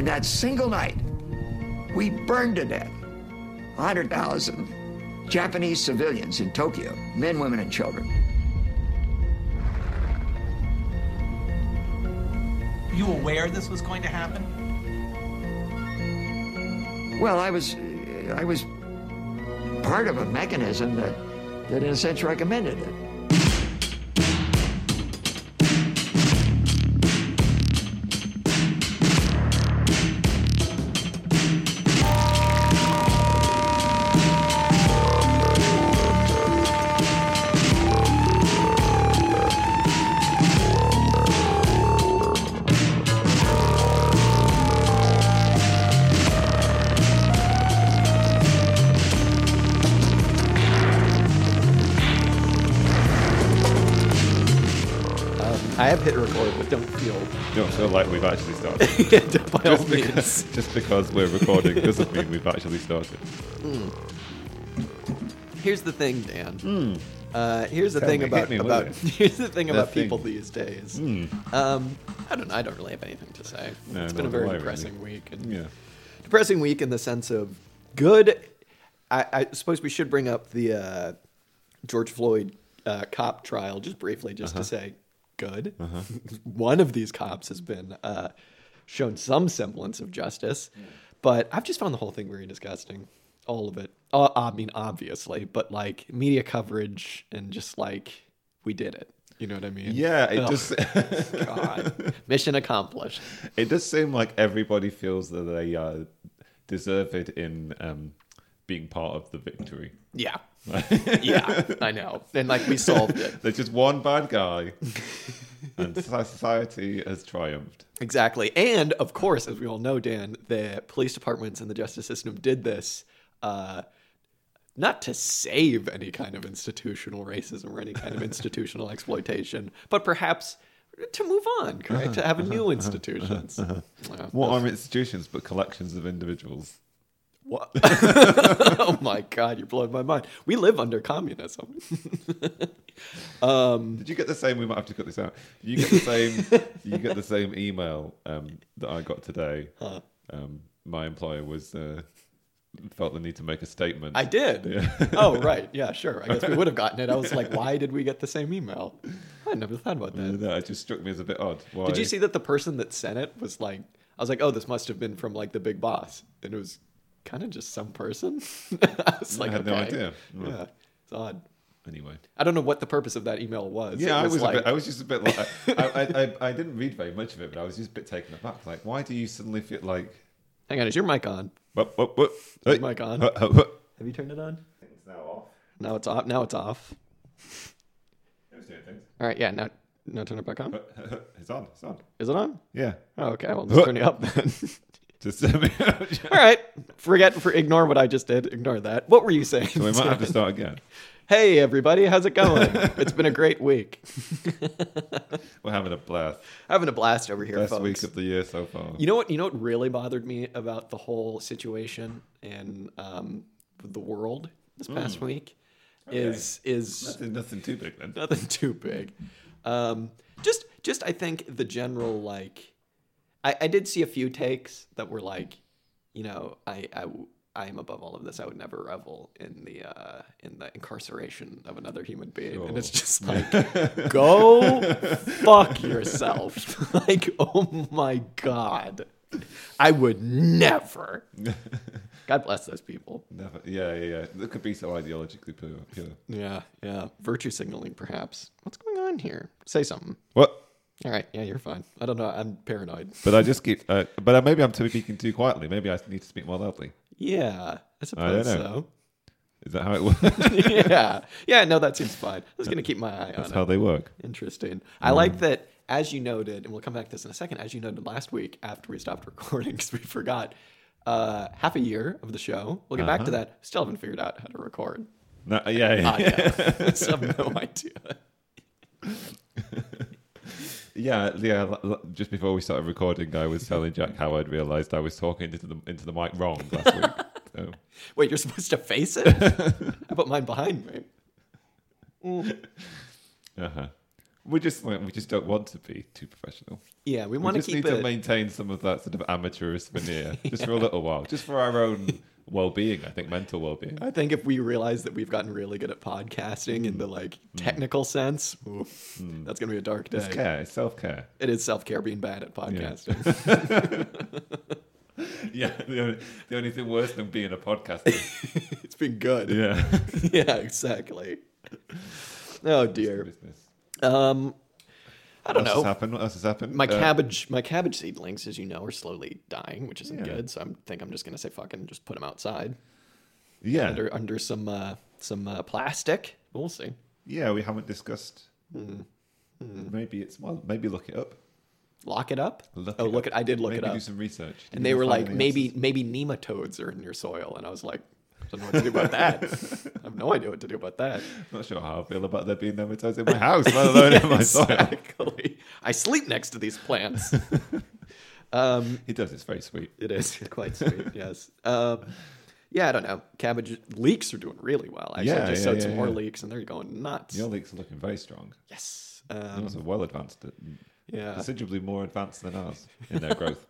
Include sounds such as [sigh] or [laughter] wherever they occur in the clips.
In that single night, we burned to death 100,000 Japanese civilians in Tokyo, men, women, and children. Were you aware this was going to happen? Well, I was, I was part of a mechanism that, that in a sense recommended it. We've [laughs] actually by all just, because, means. [laughs] just because we're recording doesn't mean we've actually started. Here's the thing, Dan. Uh, here's the Tell thing me, hit about me with about it. [laughs] here's the thing about thing. people these days. Um, I don't. I don't really have anything to say. No, it's been a nor do very I, really. depressing week. And Yeah. depressing week in the sense of good. I, I suppose we should bring up the uh, George Floyd uh, cop trial just briefly, just Uh-huh. to say good. One of these cops has been uh, shown some semblance of justice, but I've just found the whole thing very disgusting. All of it. Uh, I mean, obviously, but like media coverage and just like we did it. You know what I mean? Yeah, it Ugh, just [laughs] God. Mission accomplished. it does seem like everybody feels that they uh, deserve it in um, being part of the victory. Yeah. [laughs] yeah, I know. And like we solved it. There's just one bad guy, and society has triumphed. Exactly. And of course, as we all know, Dan, the police departments and the justice system did this uh, not to save any kind of institutional racism or any kind of institutional [laughs] exploitation, but perhaps to move on, correct? to have a new uh-huh, uh-huh, institutions. Uh-huh, yeah. What are institutions but collections of individuals? What? [laughs] oh my God, you're blowing my mind. We live under communism. [laughs] Did you get the same? We might have to cut this out. You get the same. you get the same email um, that I got today. Um, my employer was uh, felt the need to make a statement. I did. oh, right. Yeah, sure. I guess we would have gotten it. I was like, why did we get the same email? I never thought about that. No, it just struck me as a bit odd. Why? Did you see that the person that sent it was like, I was like, oh, this must have been from like the big boss. And it was kind of just some person. [laughs] I was I like, had no idea. Right. Yeah, it's odd. Anyway. I don't know what the purpose of that email was. Yeah, It I was. like, a bit, I was just a bit like. [laughs] I, I, I, I didn't read very much of it, but I was just a bit taken aback. Like, why do you suddenly feel like? hang on, is your mic on? What? What? What? Is Hey, your mic on? uh, uh, what? Have you turned it on? It's now off. Now it's off. Now it's off. It was doing things. All right, yeah. Now, now turn it back on. [laughs] It's on. It's on. Is it on? Yeah. Oh, okay. Well, just turn it up then. Just. [laughs] All right. Forget. For ignore what I just did. Ignore that. What were you saying? we might have to start again. Hey, everybody. How's it going? it's been a great week. [laughs] We're having a blast. Having a blast over here, Best folks. week of the year so far. You know what? You know what really bothered me about the whole situation and um, the world this past Hmm. week is is Nothing, nothing too big then. nothing too big. Um, just just I think the general like I, I did see a few takes that were like, you know, I I I am above all of this. I would never revel in the uh, in the incarceration of another human being, and it's just like, [laughs] go fuck yourself. [laughs] like, oh my god, I would never. [laughs] God bless those people. Never. Yeah, yeah, yeah. That could be so ideologically pure. pure. Yeah, yeah. Virtue signaling, perhaps. What's going on here? Say something. What? All right. Yeah, you're fine. I don't know. I'm paranoid. But I just keep. Uh, but uh, maybe I'm speaking too quietly. Maybe I need to speak more loudly. Yeah, I suppose know. so. Is that how it works? [laughs] yeah, yeah. No, that seems fine. I was gonna keep my eye on. That's how it. they work. Interesting. I like that. As you noted, and we'll come back to this in a second. As you noted last week, after we stopped [laughs] recording because we forgot uh, half a year of the show. We'll get back to that. Still haven't figured out how to record. No, yeah, [laughs] yeah. I have no idea. Yeah, yeah. Just before we started recording, I was telling Jack how I'd realised I was talking into the into the mic wrong last week. So, [laughs] Wait, you're supposed to face it? [laughs] I put mine behind me. uh-huh. We just like, we just don't want to be too professional. Yeah, we We want to keep need it. to maintain some of that sort of amateurish veneer just for a [laughs] little while, just for our own well-being. I think mental well-being. I think if we realize that we've gotten really good at podcasting in the mm. like mm. technical sense, ooh, mm. that's gonna be a dark day. It's care, it's self-care. It is self care being bad at podcasting. [laughs] Yeah, the only, the only thing worse than being a podcaster. [laughs] it's been good. yeah, [laughs] yeah, exactly. Oh dear. Um, I don't What know. happened? What else has happened? My Uh, cabbage, my cabbage seedlings, as you know, are slowly dying, which isn't Yeah. good. So I think I'm just gonna say fucking just put them outside Yeah, under under some uh, some uh, plastic. We'll see. yeah. We haven't discussed. Hmm. Maybe it's well. Maybe look it up. Lock it up. Look oh, it look up. it. I did look maybe it up. do some research. Did and they were like, maybe else? maybe nematodes are in your soil, and I was like, don't know what to do about that. I have no idea what to do about that. I'm not sure how I feel about there being nematodes in my house, let alone in my soil. exactly. I sleep next to these plants. [laughs] um, He does. It's very sweet. it is quite sweet. [laughs] yes. Um, yeah, I don't know. Cabbage leeks are doing really well. Actually, Yeah, I just yeah, sowed some yeah, more yeah. leeks, and they're going nuts. Your leeks are looking very strong. Yes. Yours Um, are well advanced, yeah. considerably more advanced than ours in their [laughs] growth.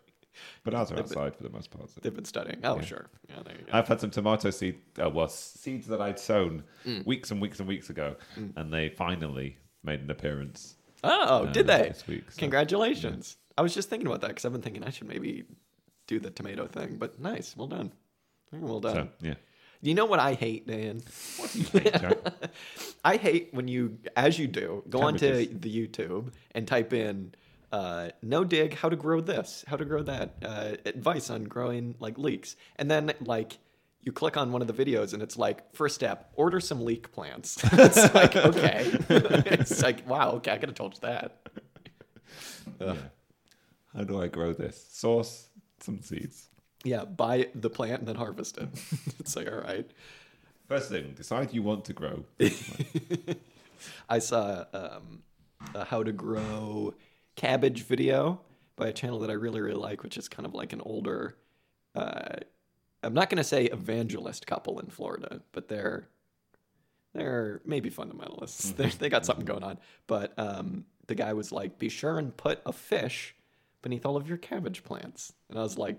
But ours are outside for the most part. so- They've been studying. Oh, sure. Yeah, there you go. I've had some tomato seed, uh, well, seeds that I'd sown Mm. weeks and weeks and weeks ago, and they finally made an appearance. Oh, uh, did they? this week, so, Congratulations. I was just thinking about that because I've been thinking I should maybe do the tomato thing, but nice. Well done. Well done. So, yeah. You know what I hate, Dan? Jack. [laughs] I hate when you, as you do, go onto the YouTube and type in uh, no dig how to grow this, how to grow that, uh, advice on growing like leeks, and then like you click on one of the videos and it's like first step, order some leek plants. [laughs] it's like okay, [laughs] it's like wow, okay, I could have told you that. Yeah. How do I grow this? Source some seeds. Yeah, buy the plant and then harvest it. [laughs] it's like all right. First thing, decide you want to grow. I saw um, how to grow cabbage video by a channel that I really really like, which is kind of like an older. Uh, I'm not going to say evangelist couple in Florida, but they're they're maybe fundamentalists. They they got something going on. But um, the guy was like, "Be sure and put a fish beneath all of your cabbage plants," and I was like,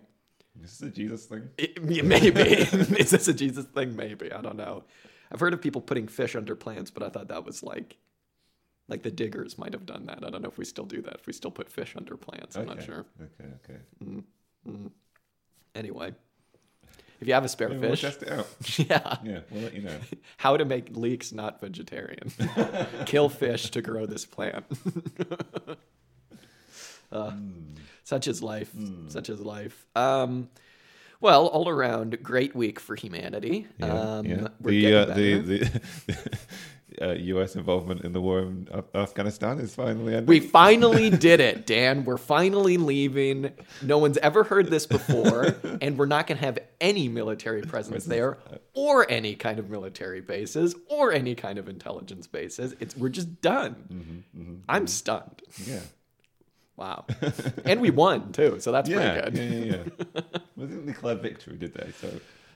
This is a Jesus thing. it, maybe [laughs] is this a Jesus thing? Maybe I don't know. I've heard of people putting fish under plants, but I thought that was like, like the diggers might have done that. I don't know if we still do that. If we still put fish under plants, I'm not sure. Okay, okay. Anyway, if you have a spare Maybe we'll fish, test it out. [laughs] yeah, Yeah, we'll let you know. [laughs] how to make leeks not vegetarian? [laughs] Kill fish to grow this plant. Uh, Such is life. Such is life. Um, well, all around, great week for humanity. Yeah, um, yeah. The, uh, the the [laughs] uh, U.S. involvement in the war in Af- Afghanistan is finally ending. We [laughs] finally did it, Dan. We're finally leaving. No one's ever heard this before, [laughs] and we're not going to have any military presence there, or any kind of military bases, or any kind of intelligence bases. It's we're just done. I'm stunned. yeah, Wow, [laughs] and we won too, so that's yeah, pretty good. yeah, yeah, yeah. they didn't declare victory, did they? So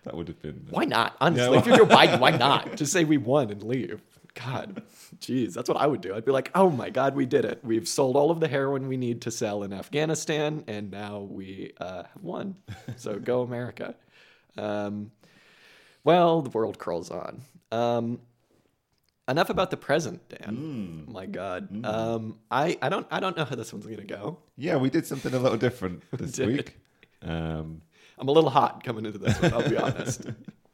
that would have been. Why not? Honestly, Yeah, if you're Joe Biden, why not? Just say we won and leave. God, jeez, that's what I would do. I'd be like, oh my God, we did it. We've sold all of the heroin we need to sell in Afghanistan, and now we uh, have won. So go America. Um, well, the world crawls on. Um, enough about the present, Dan. My God, um, I, I don't I don't know how this one's gonna go. Yeah, we did something a little different [laughs] this week. Um, I'm a little hot coming into this one. I'll be honest. [laughs]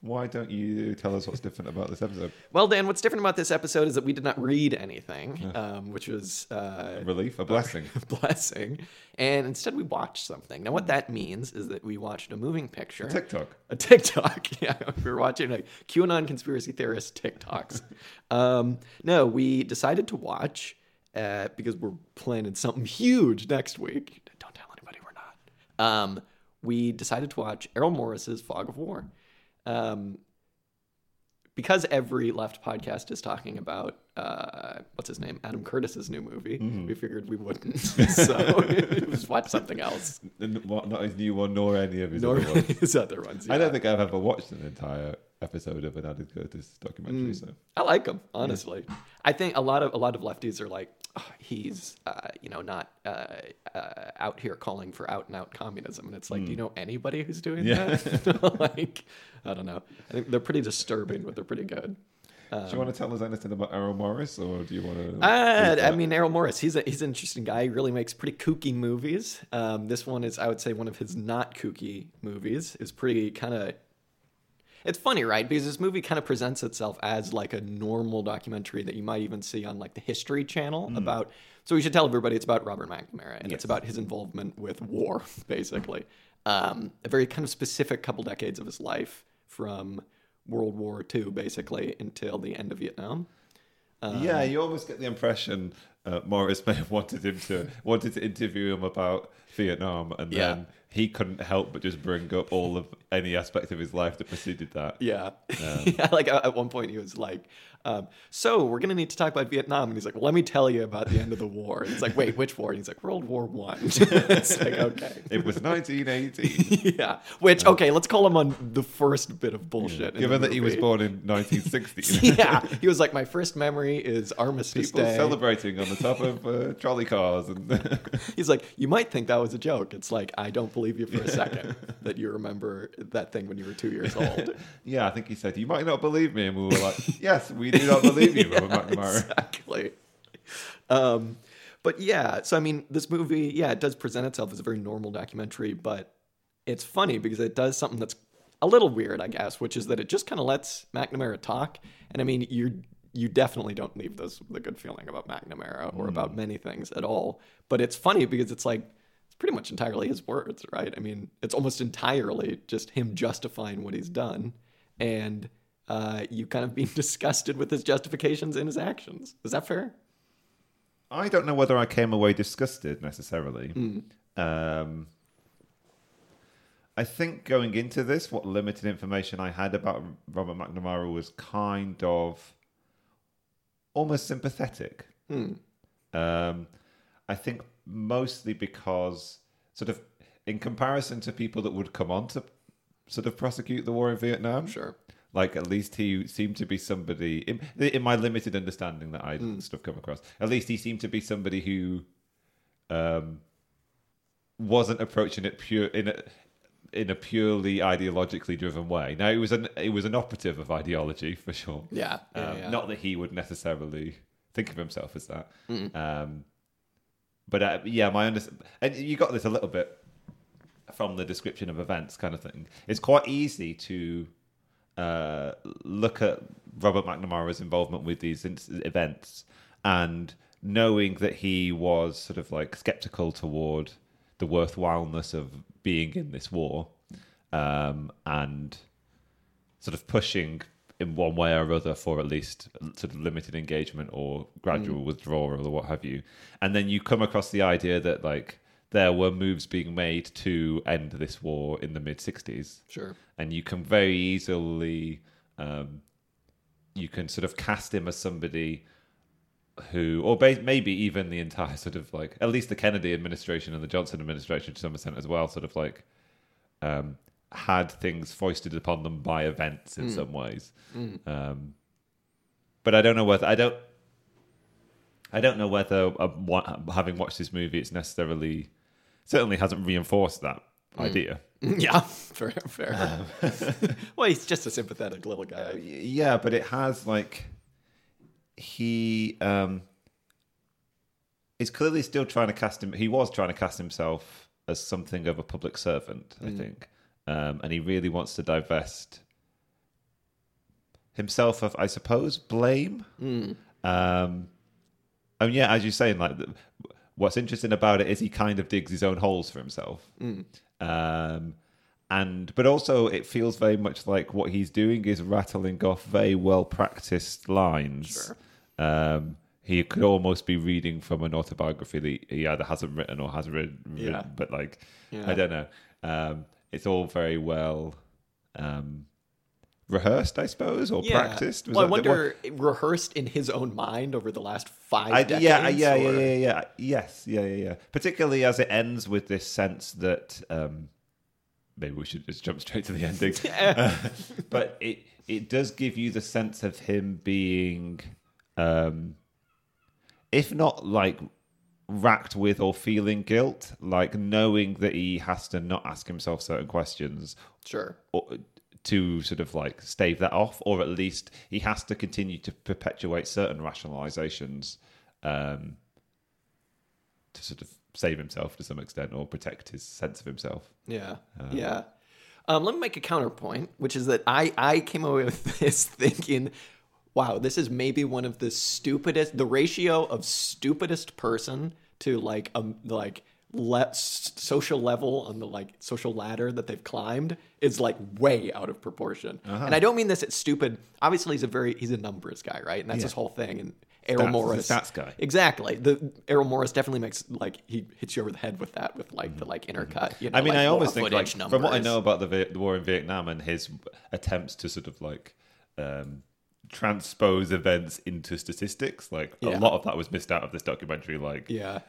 why don't you tell us what's different about this episode? [laughs] Well, Dan, what's different about this episode is that we did not read anything, um, which was uh, A relief, a blessing. a [laughs] blessing, and instead we watched something. Now, what that means is that we watched a moving picture, TikTok. a TikTok. [laughs] yeah, we were watching a QAnon conspiracy theorist TikToks. um, no, we decided to watch uh, because we're planning something huge next week. Don't tell anybody we're not. Um, we decided to watch Errol Morris's Fog of War. Um, because every left podcast is talking about uh, what's his name, Adam Curtis's new movie, we figured we wouldn't. [laughs] so [laughs] just watch something else. Not his new one, nor any of his Nor other ones. [laughs] his other ones. I don't think I've ever watched an entire episode of an Adam Curtis documentary. So I like him honestly. I think a lot of a lot of lefties are like, "Oh, [sighs] he's uh, you know not uh, uh, out here calling for out and out communism, and it's like, do you know anybody who's doing Hmm. Yeah. that? [laughs] like, I don't know. I think they're pretty disturbing, but they're pretty good. do you want to tell us anything about Errol Morris, or do you want to? Uh, I mean, Errol Morris, he's a, he's an interesting guy. He really makes pretty kooky movies. Um, this one is, I would say, one of his not kooky movies. Is pretty kind of. It's funny, right? Because this movie kind of presents itself as like a normal documentary that you might even see on like the History Channel about. So we should tell everybody it's about Robert McNamara and it's about his involvement with war, [laughs] basically. Um, a very kind of specific couple decades of his life from World War II, basically, until the end of Vietnam. yeah, you almost get the impression uh, Morris may have wanted him to wanted to interview him about Vietnam, and Yeah. then he couldn't help but just bring up all of any aspect of his life that preceded that. Yeah. [laughs] yeah. Like at at one point, he was like, um, "So we're gonna need to talk about Vietnam," and he's like, "Well, let me tell you about the end of the war." And it's like, "Wait, which war?" And he's like, "World War One." [laughs] it's like, [laughs] okay, It was 1918. yeah. Which okay, let's call him on the first bit of bullshit. in Given that he was born in 1960, yeah, he was like, "My first memory is Armistice people Day." celebrating on the top of uh, trolley cars, and He's like, "You might think that was a joke." It's like, I don't believe you for a second [laughs] that you remember that thing when you were two years old. [laughs] yeah, I think he said, "You might not believe me," and we were like, [laughs] "Yes, we do not believe you, Robert McNamara." exactly. Um, but yeah, so I mean, this movie, yeah, it does present itself as a very normal documentary, but it's funny because it does something that's a little weird, I guess, which is that it just kind of lets McNamara talk. And I mean, you you definitely don't leave this with a good feeling about McNamara or about many things at all. But it's funny because it's like pretty much entirely his words, right? I mean, it's almost entirely just him justifying what he's done, and uh, you kind of being [laughs] disgusted with his justifications and his actions. Is that fair? I don't know whether I came away disgusted necessarily. Um, I think going into this, what limited information I had about Robert McNamara was kind of almost sympathetic. Um, I think mostly because, sort of, in comparison to people that would come on to sort of prosecute the war in Vietnam, Sure. like at least he seemed to be somebody in, in my limited understanding that I sort of come across. At least he seemed to be somebody who um, wasn't approaching it pure in a in a purely ideologically driven way. Now it was an it was an operative of ideology for sure. Yeah, yeah, Um, yeah. Not that he would necessarily think of himself as that. Um, but uh, yeah, my understanding, and you got this a little bit from the description of events, kind of thing. It's quite easy to uh, look at Robert McNamara's involvement with these in- events and knowing that he was sort of like skeptical toward the worthwhileness of being in this war um, and sort of pushing in one way or other for at least sort of limited engagement or gradual withdrawal or what have you. And then you come across the idea that like there were moves being made to end this war in the mid 60s Sure. and you can very easily um, you can sort of cast him as somebody who or ba- maybe even the entire sort of like at least the kennedy administration and the johnson administration to some extent as well sort of like um, had things foisted upon them by events in some ways. Um, but i don't know whether i don't i don't know whether uh, having watched this movie it's necessarily certainly hasn't reinforced that idea. [laughs] Yeah, fair, fair. [laughs] well, he's just a sympathetic little guy. yeah but it has like he um is clearly still trying to cast him he was trying to cast himself as something of a public servant i think um and he really wants to divest himself of i suppose blame um and yeah as you're saying like what's interesting about it is he kind of digs his own holes for himself um and but also it feels very much like what he's doing is rattling off very well practiced lines Sure. um he could almost be reading from an autobiography that he either hasn't written or has written, Yeah. but like Yeah. i don't know um it's all very well um rehearsed i suppose or practiced Was Well, I wonder, rehearsed in his own mind over the last five I, decades. yeah, yeah, yeah, yeah, yeah. Yes, yeah, yeah, yeah. Particularly as it ends with this sense that um, maybe we should just jump straight to the ending. [laughs] Uh, [laughs] but it it does give you the sense of him being, um, if not like racked with or feeling guilt, like knowing that he has to not ask himself certain questions Sure. or, to sort of like stave that off, or at least he has to continue to perpetuate certain rationalizations um, to sort of save himself to some extent or protect his sense of himself. Yeah. yeah. Um, let me make a counterpoint, which is that I, I came away with [laughs] this thinking, wow, this is maybe one of the stupidest, the ratio of stupidest person to like, um, like, le- s- social level on the like social ladder that they've climbed is like way out of proportion. And I don't mean this as stupid. Obviously, he's a very he's a numbers guy, right? And that's his whole thing. And Errol Stats- Morris, he's a stats guy. exactly. The Errol Morris definitely makes like he hits you over the head with that, with like the like intercut. You know, I mean, like, I always think like, from what I know about the, the war in Vietnam and his attempts to sort of like um, transpose events into statistics, like Yeah. a lot of that was missed out of this documentary. Like, Yeah.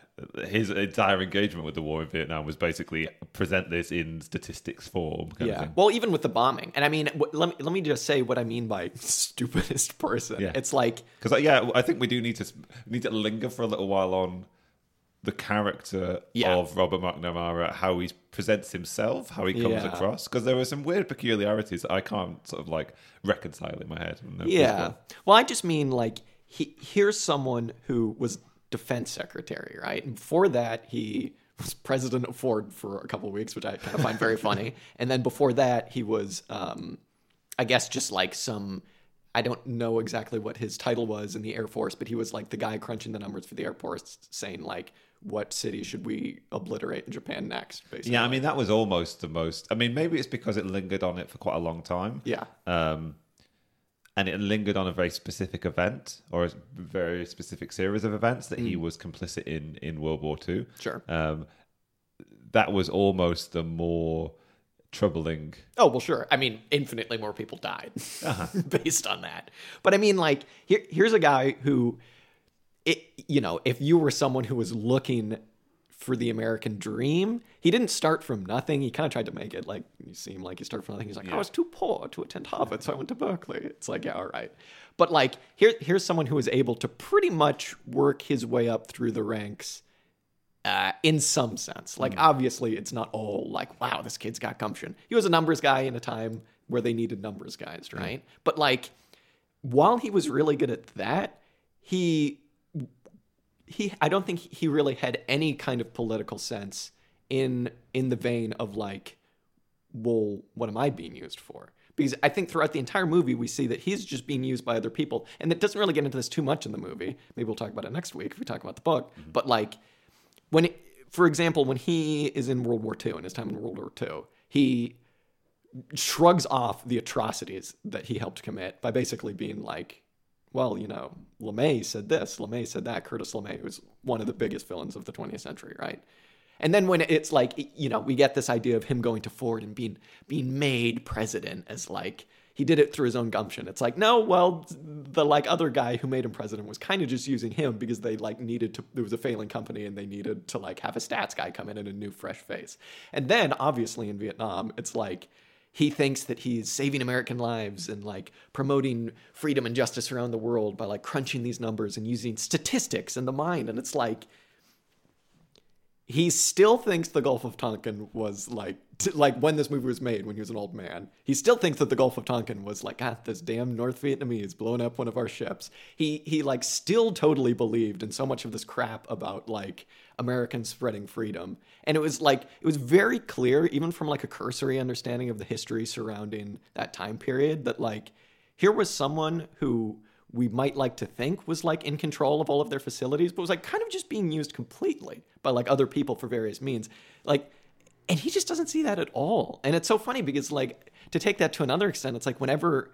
his entire engagement with the war in Vietnam was basically present this in statistics form. Kind Of Yeah. thing. Well, even with the bombing, and I mean, wh- let me let me just say what I mean by [laughs] stupidest person. Yeah. It's like Because uh, yeah, I think we do need to need to linger for a little while on the character Yeah. of Robert McNamara, how he presents himself, how he comes Yeah. across. Because there are some weird peculiarities that I can't sort of like reconcile in my head. There's Yeah. Well, I just mean like he here's someone who was defense secretary, right? And before that, he was president of Ford for a couple of weeks, which I kind of find very [laughs] funny. And then before that, he was, um, I guess, just like some. I don't know exactly what his title was in the Air Force, but he was like the guy crunching the numbers for the Air Force, saying like, "What city should we obliterate in Japan next?" Basically. Yeah, I mean that was almost the most. I mean, maybe it's because it lingered on it for quite a long time. Yeah. Um, and it lingered on a very specific event or a very specific series of events that he was complicit in in World War Two. Sure. Um, that was almost the more troubling. Oh well, sure. I mean, infinitely more people died Uh-huh. [laughs] based on that. But I mean, like, here, here's a guy who, it, you know, if you were someone who was looking for the American dream, he didn't start from nothing. He kind of tried to make it like you seem like he started from nothing. He's like, I was too poor to attend Harvard, so I went to Berkeley. It's like, yeah, all right. But like, here, here's someone who was able to pretty much work his way up through the ranks uh, in some sense. Like, obviously, it's not all like, wow, this kid's got gumption. He was a numbers guy in a time where they needed numbers guys, right? But like, while he was really good at that, he he I don't think he really had any kind of political sense in in the vein of like, well, what am I being used for? Because I think throughout the entire movie we see that he's just being used by other people, and it doesn't really get into this too much in the movie. Maybe we'll talk about it next week if we talk about the book. Mm-hmm. But like, when it, for example, when he is in World War II in his time in World War II, he shrugs off the atrocities that he helped commit by basically being like, well, you know, LeMay said this, LeMay said that. Curtis LeMay was one of the biggest villains of the 20th century, right? And then when it's like, you know, we get this idea of him going to Ford and being being made president as like he did it through his own gumption. It's like, no, well, the like other guy who made him president was kind of just using him because they like needed to. There was a failing company and they needed to like have a stats guy come in and a new fresh face. And then obviously in Vietnam, it's like he thinks that he's saving American lives and like promoting freedom and justice around the world by like crunching these numbers and using statistics and the mind. And it's like he still thinks the Gulf of Tonkin was like t- like when this movie was made when he was an old man. He still thinks that the Gulf of Tonkin was like ah this damn North Vietnamese blowing up one of our ships. He he like still totally believed in so much of this crap about like Americans spreading freedom. And it was like it was very clear even from like a cursory understanding of the history surrounding that time period that like here was someone who we might like to think was like in control of all of their facilities, but was like kind of just being used completely by like other people for various means. Like, and he just doesn't see that at all. And it's so funny because like to take that to another extent, it's like whenever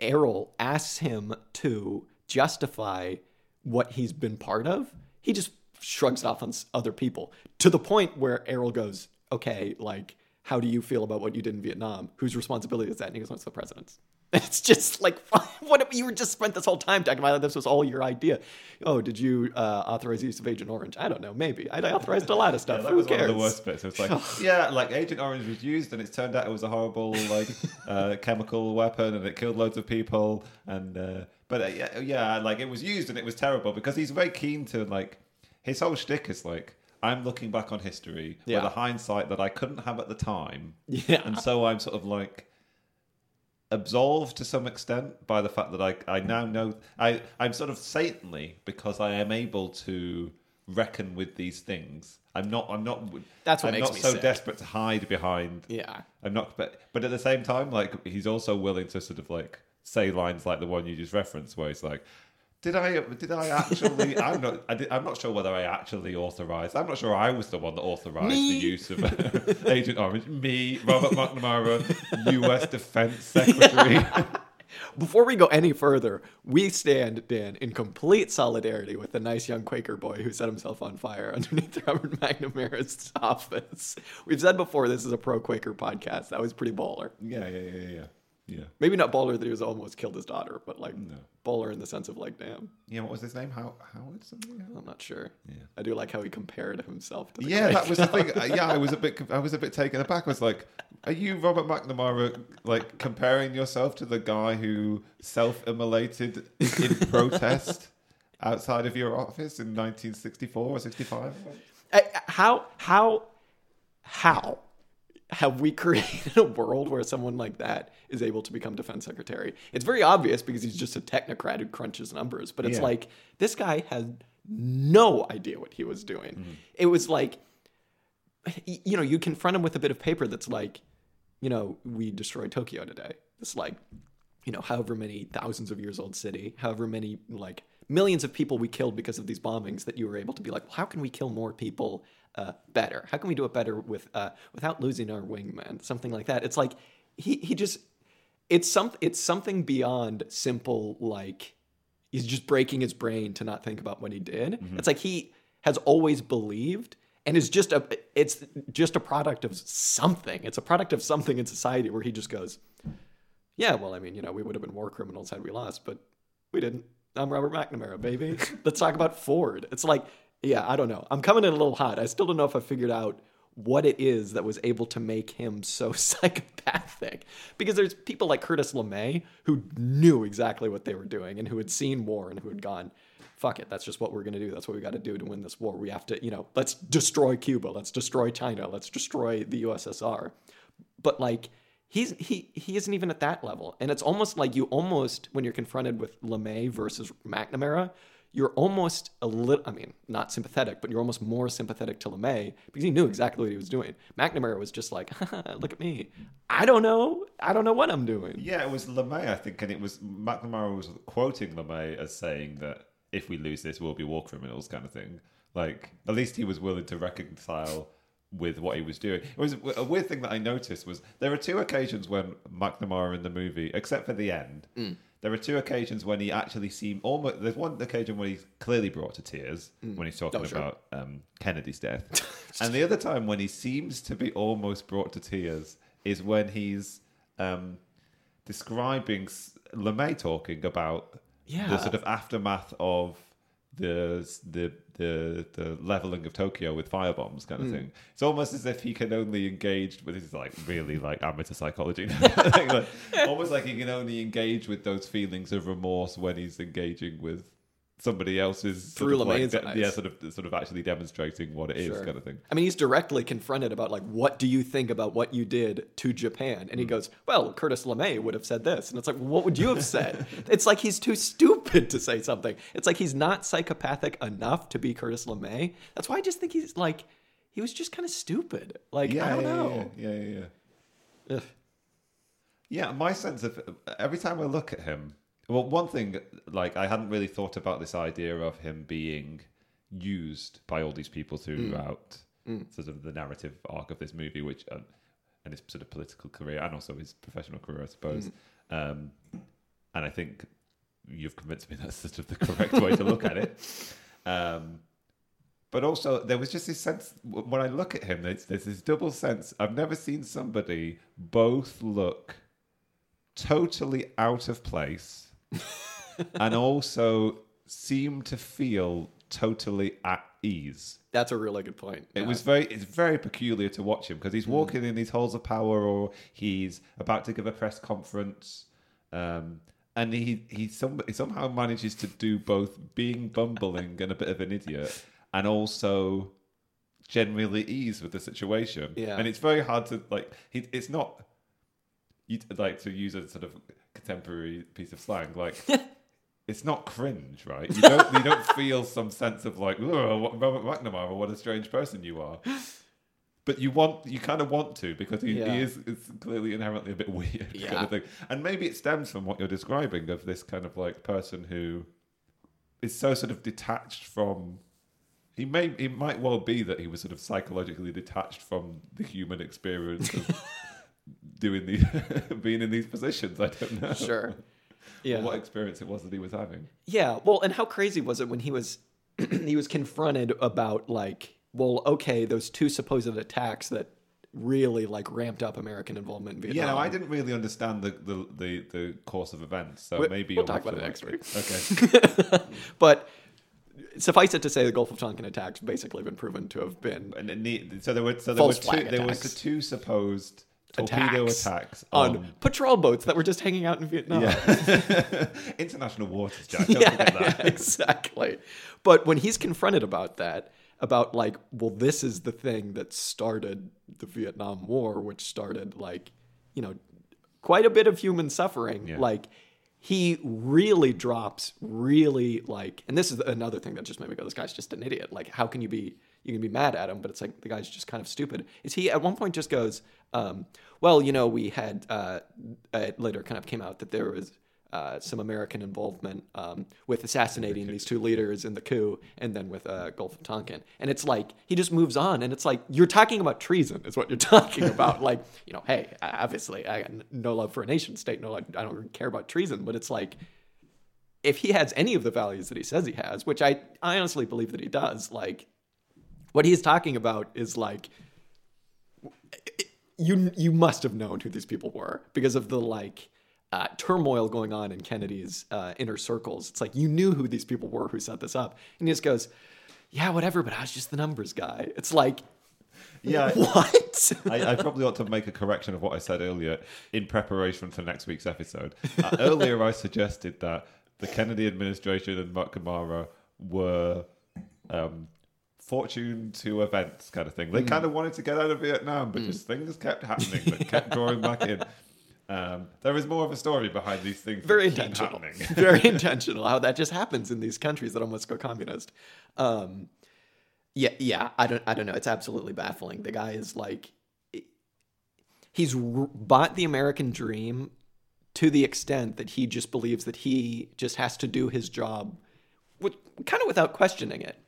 Errol asks him to justify what he's been part of, he just shrugs it off on other people to the point where Errol goes, okay, like, how do you feel about what you did in Vietnam? Whose responsibility is that? And he goes, "It's the president's. [laughs] It's just like [laughs] what if you were just spent this whole time talking about this was all your idea. Oh, did you uh, authorize the use of Agent Orange? I don't know. Maybe I authorized a lot of [laughs] stuff. Yeah, that Who was cares? one of the worst bits. It was like, yeah, like Agent Orange was used, and it turned out it was a horrible like uh, chemical weapon, and it killed loads of people. And uh, but uh, yeah, yeah, like it was used, and it was terrible because he's very keen to like his whole shtick is like. I'm looking back on history Yeah. with a hindsight that I couldn't have at the time, Yeah. and so I'm sort of like absolved to some extent by the fact that I I now know I I'm sort of saintly because I am able to reckon with these things. I'm not I'm not That's what I'm not so sick. desperate to hide behind. Yeah. I'm not but but at the same time like he's also willing to sort of like say lines like the one you just referenced where he's like did I did I actually [laughs] I'm not I did, I'm not sure whether I actually authorized I'm not sure I was the one that authorized Me? the use of uh, Agent Orange me Robert McNamara [laughs] US Defense Secretary [laughs] Before we go any further, we stand, Dan, in complete solidarity with the nice young Quaker boy who set himself on fire underneath Robert McNamara's office. We've said before this is a pro Quaker podcast. That was pretty baller. yeah yeah yeah yeah yeah Maybe not baller that he was almost killed his daughter, but like baller in the sense of like, damn, yeah what was his name How Howard something I'm not sure. Yeah. I do like how he compared himself to the Yeah, Quaker. that was the thing. Yeah, I was a [laughs] bit, I was a bit taken aback. I was like, "Are you Robert McNamara like comparing yourself to the guy who self-immolated in [laughs] protest outside of your office in 1964 or 65?" Uh, how how how have we [laughs] created a world where someone like that is able to become defense secretary? It's very obvious because he's just a technocrat who crunches numbers, but it's Yeah. like this guy had no idea what he was doing. Mm-hmm. It was like you know, you confront him with a bit of paper that's like, you know, we destroyed Tokyo today. It's like, you know, however many thousands of years old city, however many like millions of people we killed because of these bombings that you were able to be like, well, how can we kill more people uh, better? How can we do it better with uh, without losing our wingman? Something like that. It's like he he just it's some it's something beyond simple like he's just breaking his brain to not think about what he did. It's like he has always believed and is just a it's just a product of something. It's a product of something in society where he just goes, Yeah, well, I mean, you know, we would have been war criminals had we lost, but we didn't. I'm Robert McNamara, baby. [laughs] Let's talk about Ford. It's like, yeah, I don't know. I'm coming in a little hot. I still don't know if I figured out what it is that was able to make him so [laughs] psychopathic. Because there's people like Curtis LeMay who knew exactly what they were doing and who had seen war and who had gone, fuck it, that's just what we're going to do. That's what we got to do to win this war. We have to, you know, let's destroy Cuba. Let's destroy China. Let's destroy the USSR. But like, he's he he isn't even at that level. And it's almost like you almost when you're confronted with LeMay versus McNamara, you're almost a little I mean, not sympathetic, but you're almost more sympathetic to LeMay because he knew exactly what he was doing. McNamara was just like, [laughs] look at me. I don't know. I don't know what I'm doing. Yeah, it was LeMay, I think, and it was McNamara was quoting LeMay as saying that if we lose this, we'll be war criminals, kind of thing. Like, at least he was willing to reconcile with what he was doing. It was a weird thing that I noticed was there are two occasions when McNamara in the movie, except for the end, mm. There are two occasions when he actually seemed almost. There's one occasion when he's clearly brought to tears when he's talking Oh, sure. about um, Kennedy's death, [laughs] and the other time when he seems to be almost brought to tears is when he's um, describing LeMay talking about Yeah. the sort of aftermath of the the the the leveling of Tokyo with firebombs kind of Hmm. thing. It's almost as if he can only engage with this is like really like amateur psychology. [laughs] Like, [laughs] almost like he can only engage with those feelings of remorse when he's engaging with somebody else's sort Through of like, LeMay's de- eyes. yeah, sort of sort of actually demonstrating what it is Sure. kind of thing. I mean, he's directly confronted about like, what do you think about what you did to Japan? And he mm. goes, well, Curtis LeMay would have said this, and it's like, what would you have said? [laughs] it's like he's too stupid to say something. It's like he's not psychopathic enough to be Curtis LeMay. That's why I just think he's like, he was just kind of stupid. Like, Yeah, I don't yeah, know. Yeah, yeah, yeah. yeah. Yeah, my sense of every time I look at him, well, one thing like I hadn't really thought about this idea of him being used by all these people throughout sort of the narrative arc of this movie, which um, and his sort of political career and also his professional career, I suppose. Um, and I think you've convinced me [laughs] that's sort of the correct way to look at it. [laughs] Um, but also, there was just this sense when I look at him, there's, there's this double sense. I've never seen somebody both look totally out of place [laughs] and also seem to feel totally at ease. That's a really good point. It Yeah. was very it's very peculiar to watch him because he's walking in these halls of power or he's about to give a press conference. Um, and he he, some, he somehow manages to do both being bumbling and a bit of an idiot and also generally ease with the situation. Yeah. And it's very hard to like he, it's not you like to use a sort of contemporary piece of slang like [laughs] it's not cringe, right? You don't you don't feel some sense of like, oh, what, Robert McNamara, what a strange person you are. But you want you kind of want to because he, Yeah. he is, clearly inherently a bit [laughs] weird kind of thing. And maybe it stems from what you're describing of this kind of like person who is so sort of detached from he may it might well be that he was sort of psychologically detached from the human experience of [laughs] doing these [laughs] being in these positions. I don't know. Sure. [laughs] Yeah. What experience it was that he was having. Yeah, well, and how crazy was it when he was [clears throat] he was confronted about like, well, okay, those two supposed attacks that really like ramped up American involvement in Vietnam. Yeah, no, I didn't really understand the the, the, the course of events, so We- maybe we'll you'll talk have about to, it like- next Okay. [laughs] But suffice it to say, the Gulf of Tonkin attacks basically been proven to have been and then the, so there were so there False were two flag there was the two supposed torpedo Attacks attacks, on on, patrol boats that were just hanging out in Vietnam. yeah. [laughs] [laughs] international waters, Jack. Don't yeah, forget that. yeah, [laughs] exactly. But when he's confronted about that, about like, well, this is the thing that started the Vietnam War, which started like, you know, quite a bit of human suffering. Yeah. Like, he really drops, really like, and this is another thing that just made me go, this guy's just an idiot. Like, how can you be? You can be mad at him, but it's like the guy's just kind of stupid. Is he at one point just goes, um, well, you know, we had uh, it later kind of came out that there was uh, some American involvement um, with assassinating these two leaders in the coup, and then with uh, Gulf of Tonkin. And it's like he just moves on, and it's like you're talking about treason, is what you're [laughs] talking about. like you know, hey, obviously, I got no love for a nation state, no, I don't care about treason, but it's like if he has any of the values that he says he has, which I, I honestly believe that he does, like what he's talking about is like you you must have known who these people were because of the like uh, turmoil going on in Kennedy's uh, inner circles. It's like you knew who these people were who set this up, and he just goes, "Yeah, whatever," but I was just the numbers guy. It's like, Yeah, [laughs] what? I, I probably ought to make a correction of what I said earlier in preparation for next week's episode. Uh, [laughs] earlier, I suggested that the Kennedy administration and McNamara were um, fortune to events kind of thing. They kind of wanted to get out of Vietnam, but just things kept happening that kept drawing back in. Um, there is more of a story behind these things. very intentional. [laughs] very [laughs] intentional. How that just happens in these countries that almost go communist. Um, yeah, yeah. I don't. I don't know. It's absolutely baffling. The guy is like, he's r- bought the American dream to the extent that he just believes that he just has to do his job, with, kind of without questioning it.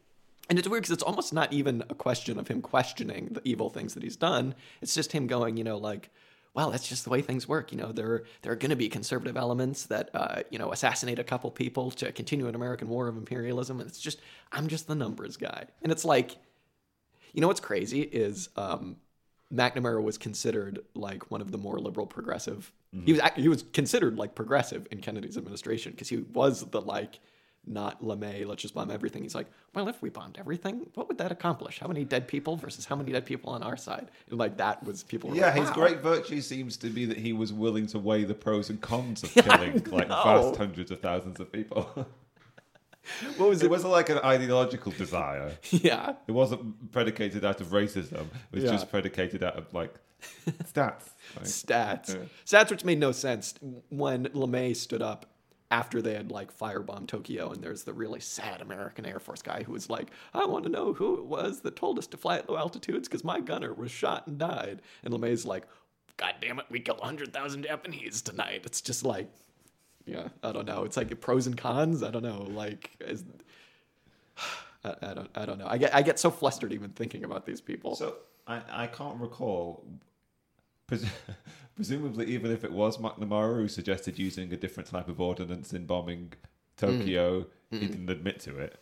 And it's weird because it's almost not even a question of him questioning the evil things that he's done. It's just him going, you know, like, well, that's just the way things work. You know, there there are going to be conservative elements that uh, you know assassinate a couple people to continue an American war of imperialism, and it's just I'm just the numbers guy. And it's like, you know, what's crazy is um, McNamara was considered like one of the more liberal progressive. He was he was considered like progressive in Kennedy's administration because he was the like not LeMay, let's just bomb everything. He's like, well, if we bombed everything, what would that accomplish? How many dead people versus how many dead people on our side? And like that was people. Yeah, like, his wow. great virtue seems to be that he was willing to weigh the pros and cons of [laughs] killing like vast hundreds of thousands of people. [laughs] What was it it? wasn't like an ideological desire. yeah, It wasn't predicated out of racism. It was Yeah. just predicated out of like [laughs] stats. Like, stats. Yeah. Stats, which made no sense when LeMay stood up after they had like firebombed Tokyo, and there's the really sad American Air Force guy who was like, "I want to know who it was that told us to fly at low altitudes because my gunner was shot and died." And LeMay's like, "God damn it, we killed hundred thousand Japanese tonight." It's just like, yeah, I don't know. It's like pros and cons. I don't know. Like, is, [sighs] I, I don't, I don't know. I get, I get so flustered even thinking about these people. So I, I can't recall. Pres- [laughs] presumably, even if it was McNamara who suggested using a different type of ordnance in bombing Tokyo, he didn't admit to it.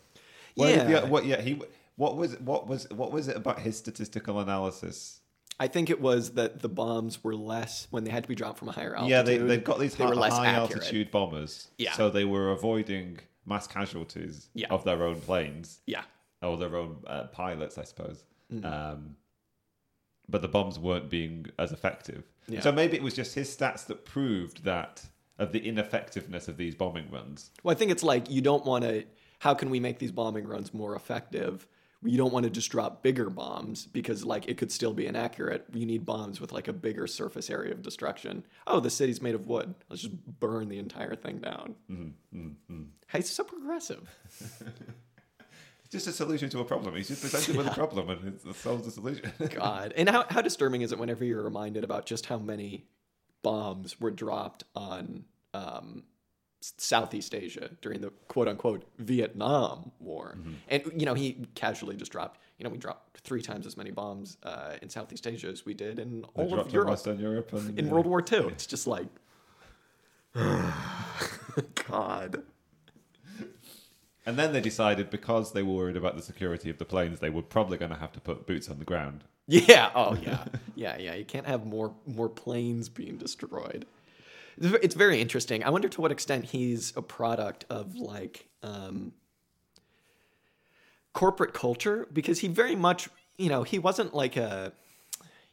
Mm. Yeah. the- what? Yeah. He. What was? What was? What was it about his statistical analysis I think it was that the bombs were less when they had to be dropped from a higher altitude. Yeah, they, they've got these they high, were less high altitude bombers. Yeah. So they were avoiding mass casualties Yeah. of their own planes Yeah, or their own uh, pilots, I suppose. Mm. Um, but the bombs weren't being as effective. Yeah. So maybe it was just his stats that proved that of the ineffectiveness of these bombing runs. Well, I think it's like you don't want to. How can we make these bombing runs more effective? You don't want to just drop bigger bombs because, like, it could still be inaccurate. You need bombs with like a bigger surface area of destruction. Oh, the city's made of wood. Let's just burn the entire thing down. Mm-hmm, Hey, it's so progressive. [laughs] Just a solution to a problem. He's just [laughs] presented with a problem and it solves the solution. [laughs] God, and how how disturbing is it whenever you're reminded about just how many bombs were dropped on um, Southeast Asia during the quote unquote Vietnam War. Mm-hmm. And, you know, he casually just dropped, you know, we dropped three times as many bombs uh, in Southeast Asia as we did in all of Europe Western Europe and, in yeah. World War II. It's just like, [sighs] God. And then they decided because they were worried about the security of the planes, they were probably going to have to put boots on the ground. Yeah. Oh, [laughs] yeah. yeah, yeah. You can't have more more planes being destroyed. It's very interesting. I wonder to what extent he's a product of like um, corporate culture because he very much, you know, he wasn't like a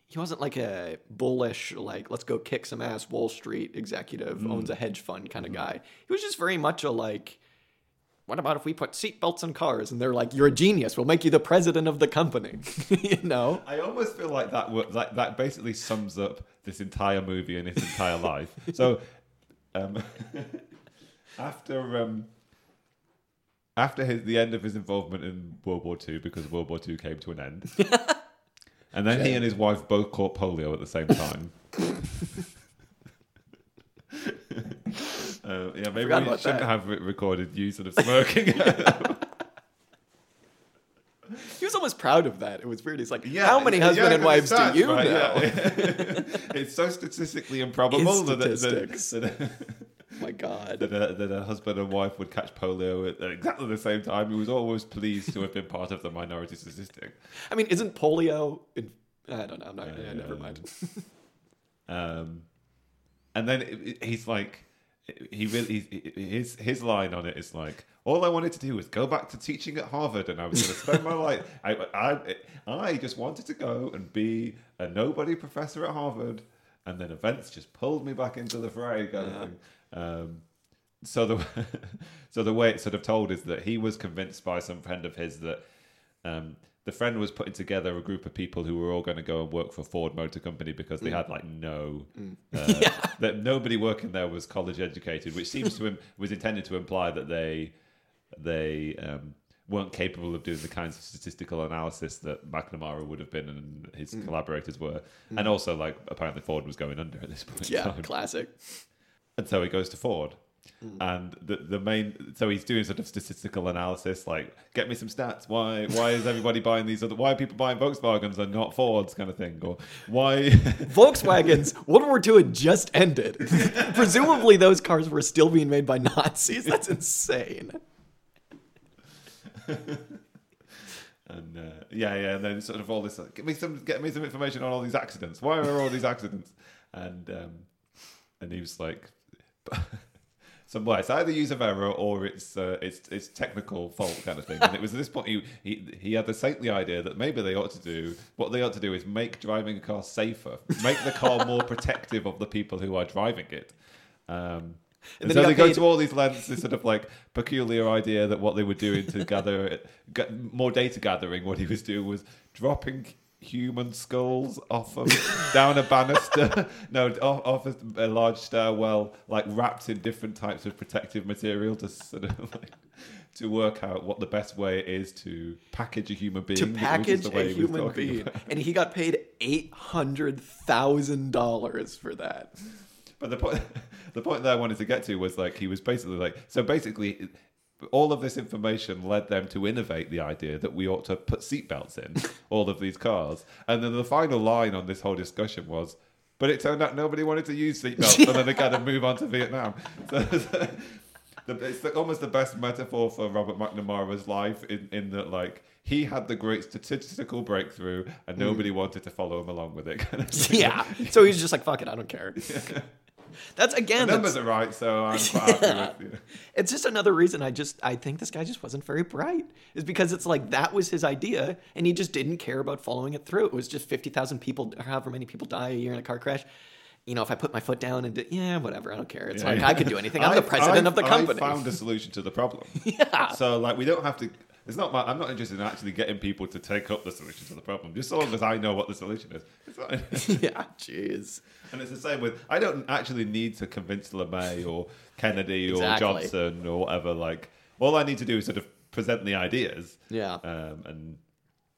he wasn't like a bullish like let's go kick some ass Wall Street executive owns a hedge fund kind of guy. He was just very much a like what about if we put seatbelts in cars? And they're like, "You're a genius. We'll make you the president of the company." [laughs] you know? I almost feel like that like that basically sums up this entire movie and its entire [laughs] life. So, um, [laughs] after um, after his, the end of his involvement in World War II, because World War II came to an end, and then he and his wife both caught polio at the same time. Uh, yeah, maybe we shouldn't that. have it recorded. You sort of smirking. [laughs] He was almost proud of that. It was weird. He's like, Yeah, "How many yeah, husband and 'cause wives do you right, know?" yeah. [laughs] [laughs] it's so statistically improbable that, that, statistics. that, My God. that, a, that a husband and wife would catch polio at uh, exactly the same time. He was always pleased to have been part of the minority statistic. I mean, isn't polio? In, I don't know. I'm not. yeah, um, never mind. Um, and then it, it- he's like, he really he, his his line on it is like, all I wanted to do was go back to teaching at Harvard, and I was going to spend my life. [laughs] I, I I just wanted to go and be a nobody professor at Harvard, and then events just pulled me back into the fray, kind of thing. Um, so the [laughs] so the way it's sort of told is that he was convinced by some friend of his that um, the friend was putting together a group of people who were all going to go and work for Ford Motor Company because they had like no uh, [laughs] that nobody working there was college educated, which seems to him was intended to imply that they they um, weren't capable of doing the kinds of statistical analysis that McNamara would have been and his collaborators were, and also like apparently Ford was going under at this point. Yeah, classic. And so he goes to Ford. And the the main so he's doing sort of statistical analysis, like get me some stats. Why why is everybody [laughs] buying these other? Why are people buying Volkswagens and not Fords, kind of thing? Or why? [laughs] Volkswagens. World War II had just ended. [laughs] Presumably, those cars were still being made by Nazis. That's insane. and uh, yeah, yeah, and then sort of all this. Like, get me some get me some information on all these accidents. Why are all these accidents? And um, and he was like. So well, it's either user error or it's uh, it's it's technical fault kind of thing. And it was at this point he, he he had the saintly idea that maybe they ought to do what they ought to do is make driving a car safer, make the car more protective of the people who are driving it. Um, and, then so they go paid- to all these lengths, this sort of like peculiar idea that what they were doing to gather [laughs] get more data gathering. What he was doing was dropping human skulls off of down a banister, [laughs] no, off, off a, a large stairwell, like wrapped in different types of protective material to sort of [laughs] like to work out what the best way is to package a human being. To package the way a human being. about. And he got paid $800,000 for that. But the point, [laughs] the point that I wanted to get to was like he was basically like so basically. All of this information led them to innovate the idea that we ought to put seatbelts in [laughs] all of these cars. And then the final line on this whole discussion was, but it turned out nobody wanted to use seatbelts, and then they kind of move on to Vietnam. [laughs] So, the, it's the, almost the best metaphor for Robert McNamara's life in, in that like he had the great statistical breakthrough, and nobody wanted to follow him along with it. Kind of. Mm. yeah. So he's just like, fuck it, I don't care. [laughs] That's again. The that's- numbers are right, so I'm [laughs] quite happy with you. It's just another reason I just I think this guy just wasn't very bright. Is because it's like that was his idea and he just didn't care about following it through. It was just fifty thousand people, or however many people die a year in a car crash. You know, if I put my foot down and did, yeah, whatever, I don't care. It's like I could do anything. I'm the [laughs] president I- of the company. I found a solution to the problem. [laughs] yeah, So like we don't have to. It's not. My, I'm not interested in actually getting people to take up the solution to the problem. Just so long as I know what the solution is. It's [laughs] yeah, jeez. and it's the same with. I don't actually need to convince LeMay or Kennedy or Johnson or whatever. Like all I need to do is sort of present the ideas. Yeah. Um, and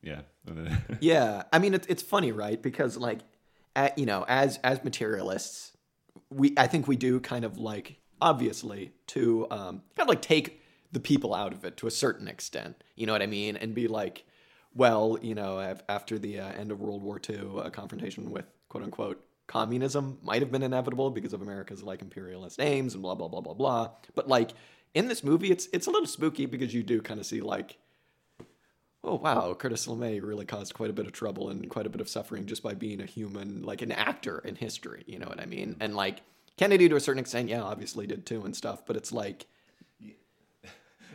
yeah. [laughs] Yeah, I mean it's it's funny, right? Because like, at, you know, as as materialists, we I think we do kind of like obviously to um, kind of like take the people out of it to a certain extent. You know what I mean? And be like, well, you know, after the uh, end of World War II, a confrontation with quote unquote communism might have been inevitable because of America's like imperialist aims and blah blah blah blah blah. But like in this movie, it's it's a little spooky because you do kind of see like oh wow, Curtis LeMay really caused quite a bit of trouble and quite a bit of suffering just by being a human, like an actor in history. You know what I mean? And like Kennedy, to a certain extent, yeah, obviously did too and stuff. But it's like,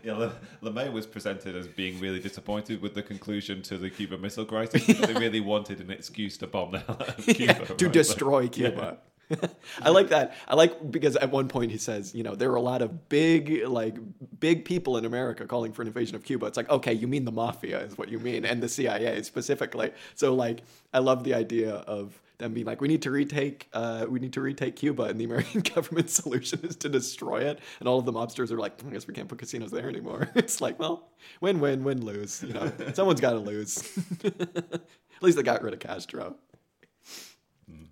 Yeah, Le- LeMay was presented as being really disappointed with the conclusion to the Cuban Missile Crisis. [laughs] because they really wanted an excuse to bomb the hell out of Cuba. to right? destroy Cuba. [laughs] I like that. I like because at one point he says, you know, there are a lot of big, like, big people in America calling for an invasion of Cuba. It's like, okay, you mean the mafia is what you mean, and the CIA specifically. So, like, I love the idea of them being like, we need to retake, uh, we need to retake Cuba, and the American [laughs] government [laughs] solution is to destroy it. And all of the mobsters are like, I guess we can't put casinos there anymore. It's like, well, win, win, win, lose. You know, someone's got to lose. At least they got rid of Castro.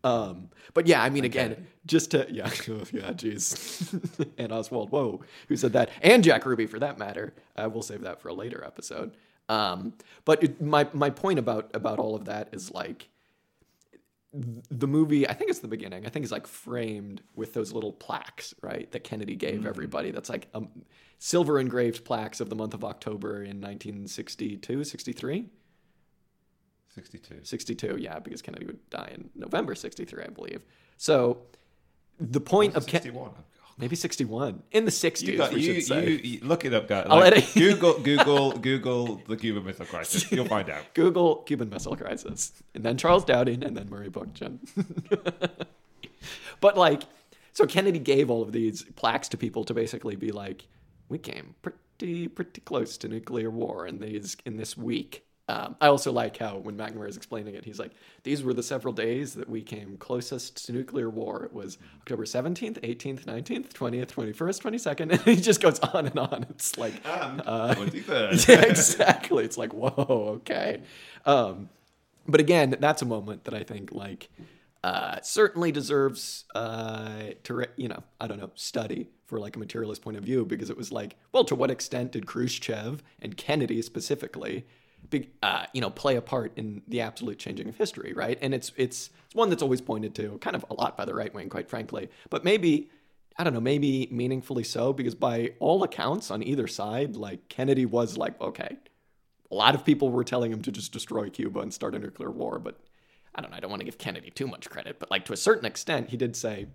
Um, but yeah, I mean, again, just to yeah, [laughs] yeah, jeez, [laughs] and Oswald, whoa, who said that, and Jack Ruby for that matter. Uh, we'll save that for a later episode. Um, but it, my my point about about all of that is like the movie. I think it's the beginning. I think it's like framed with those little plaques, right, that Kennedy gave everybody. That's like um, silver engraved plaques of the month of October in 1962, 63. 62. 62, yeah, because Kennedy would die in November 63, I believe. So the point of Ken- 61. maybe 61 in the 60s, You, got, we you, should say. you, you look it up. I'll Like, Google, Google, Google the Cuban Missile Crisis. You'll find out. [laughs] Google Cuban Missile Crisis, and then Charles Dowding, and then Murray Bookchin. [laughs] but like, so Kennedy gave all of these plaques to people to basically be like, we came pretty pretty close to nuclear war in these in this week. Um, I also like how when McNamara is explaining it, he's like, "These were the several days that we came closest to nuclear war. It was October seventeenth, eighteenth, nineteenth, twentieth, twenty-first, twenty-second, [laughs] and he just goes on and on. It's like, And uh, 23rd. [laughs] yeah, exactly. It's like, whoa, okay. Um, but again, that's a moment that I think like uh, certainly deserves uh, to re- you know I don't know study for like a materialist point of view because it was like, well, to what extent did Khrushchev and Kennedy specifically, be, uh, you know, play a part in the absolute changing of history, right? And it's it's it's one that's always pointed to, kind of a lot by the right wing, quite frankly, but maybe. I don't know, maybe meaningfully so, because by all accounts on either side, like Kennedy was like, okay, a lot of people were telling him to just destroy Cuba and start a nuclear war, but I don't know, I don't want to give Kennedy too much credit, but like to a certain extent, he did say,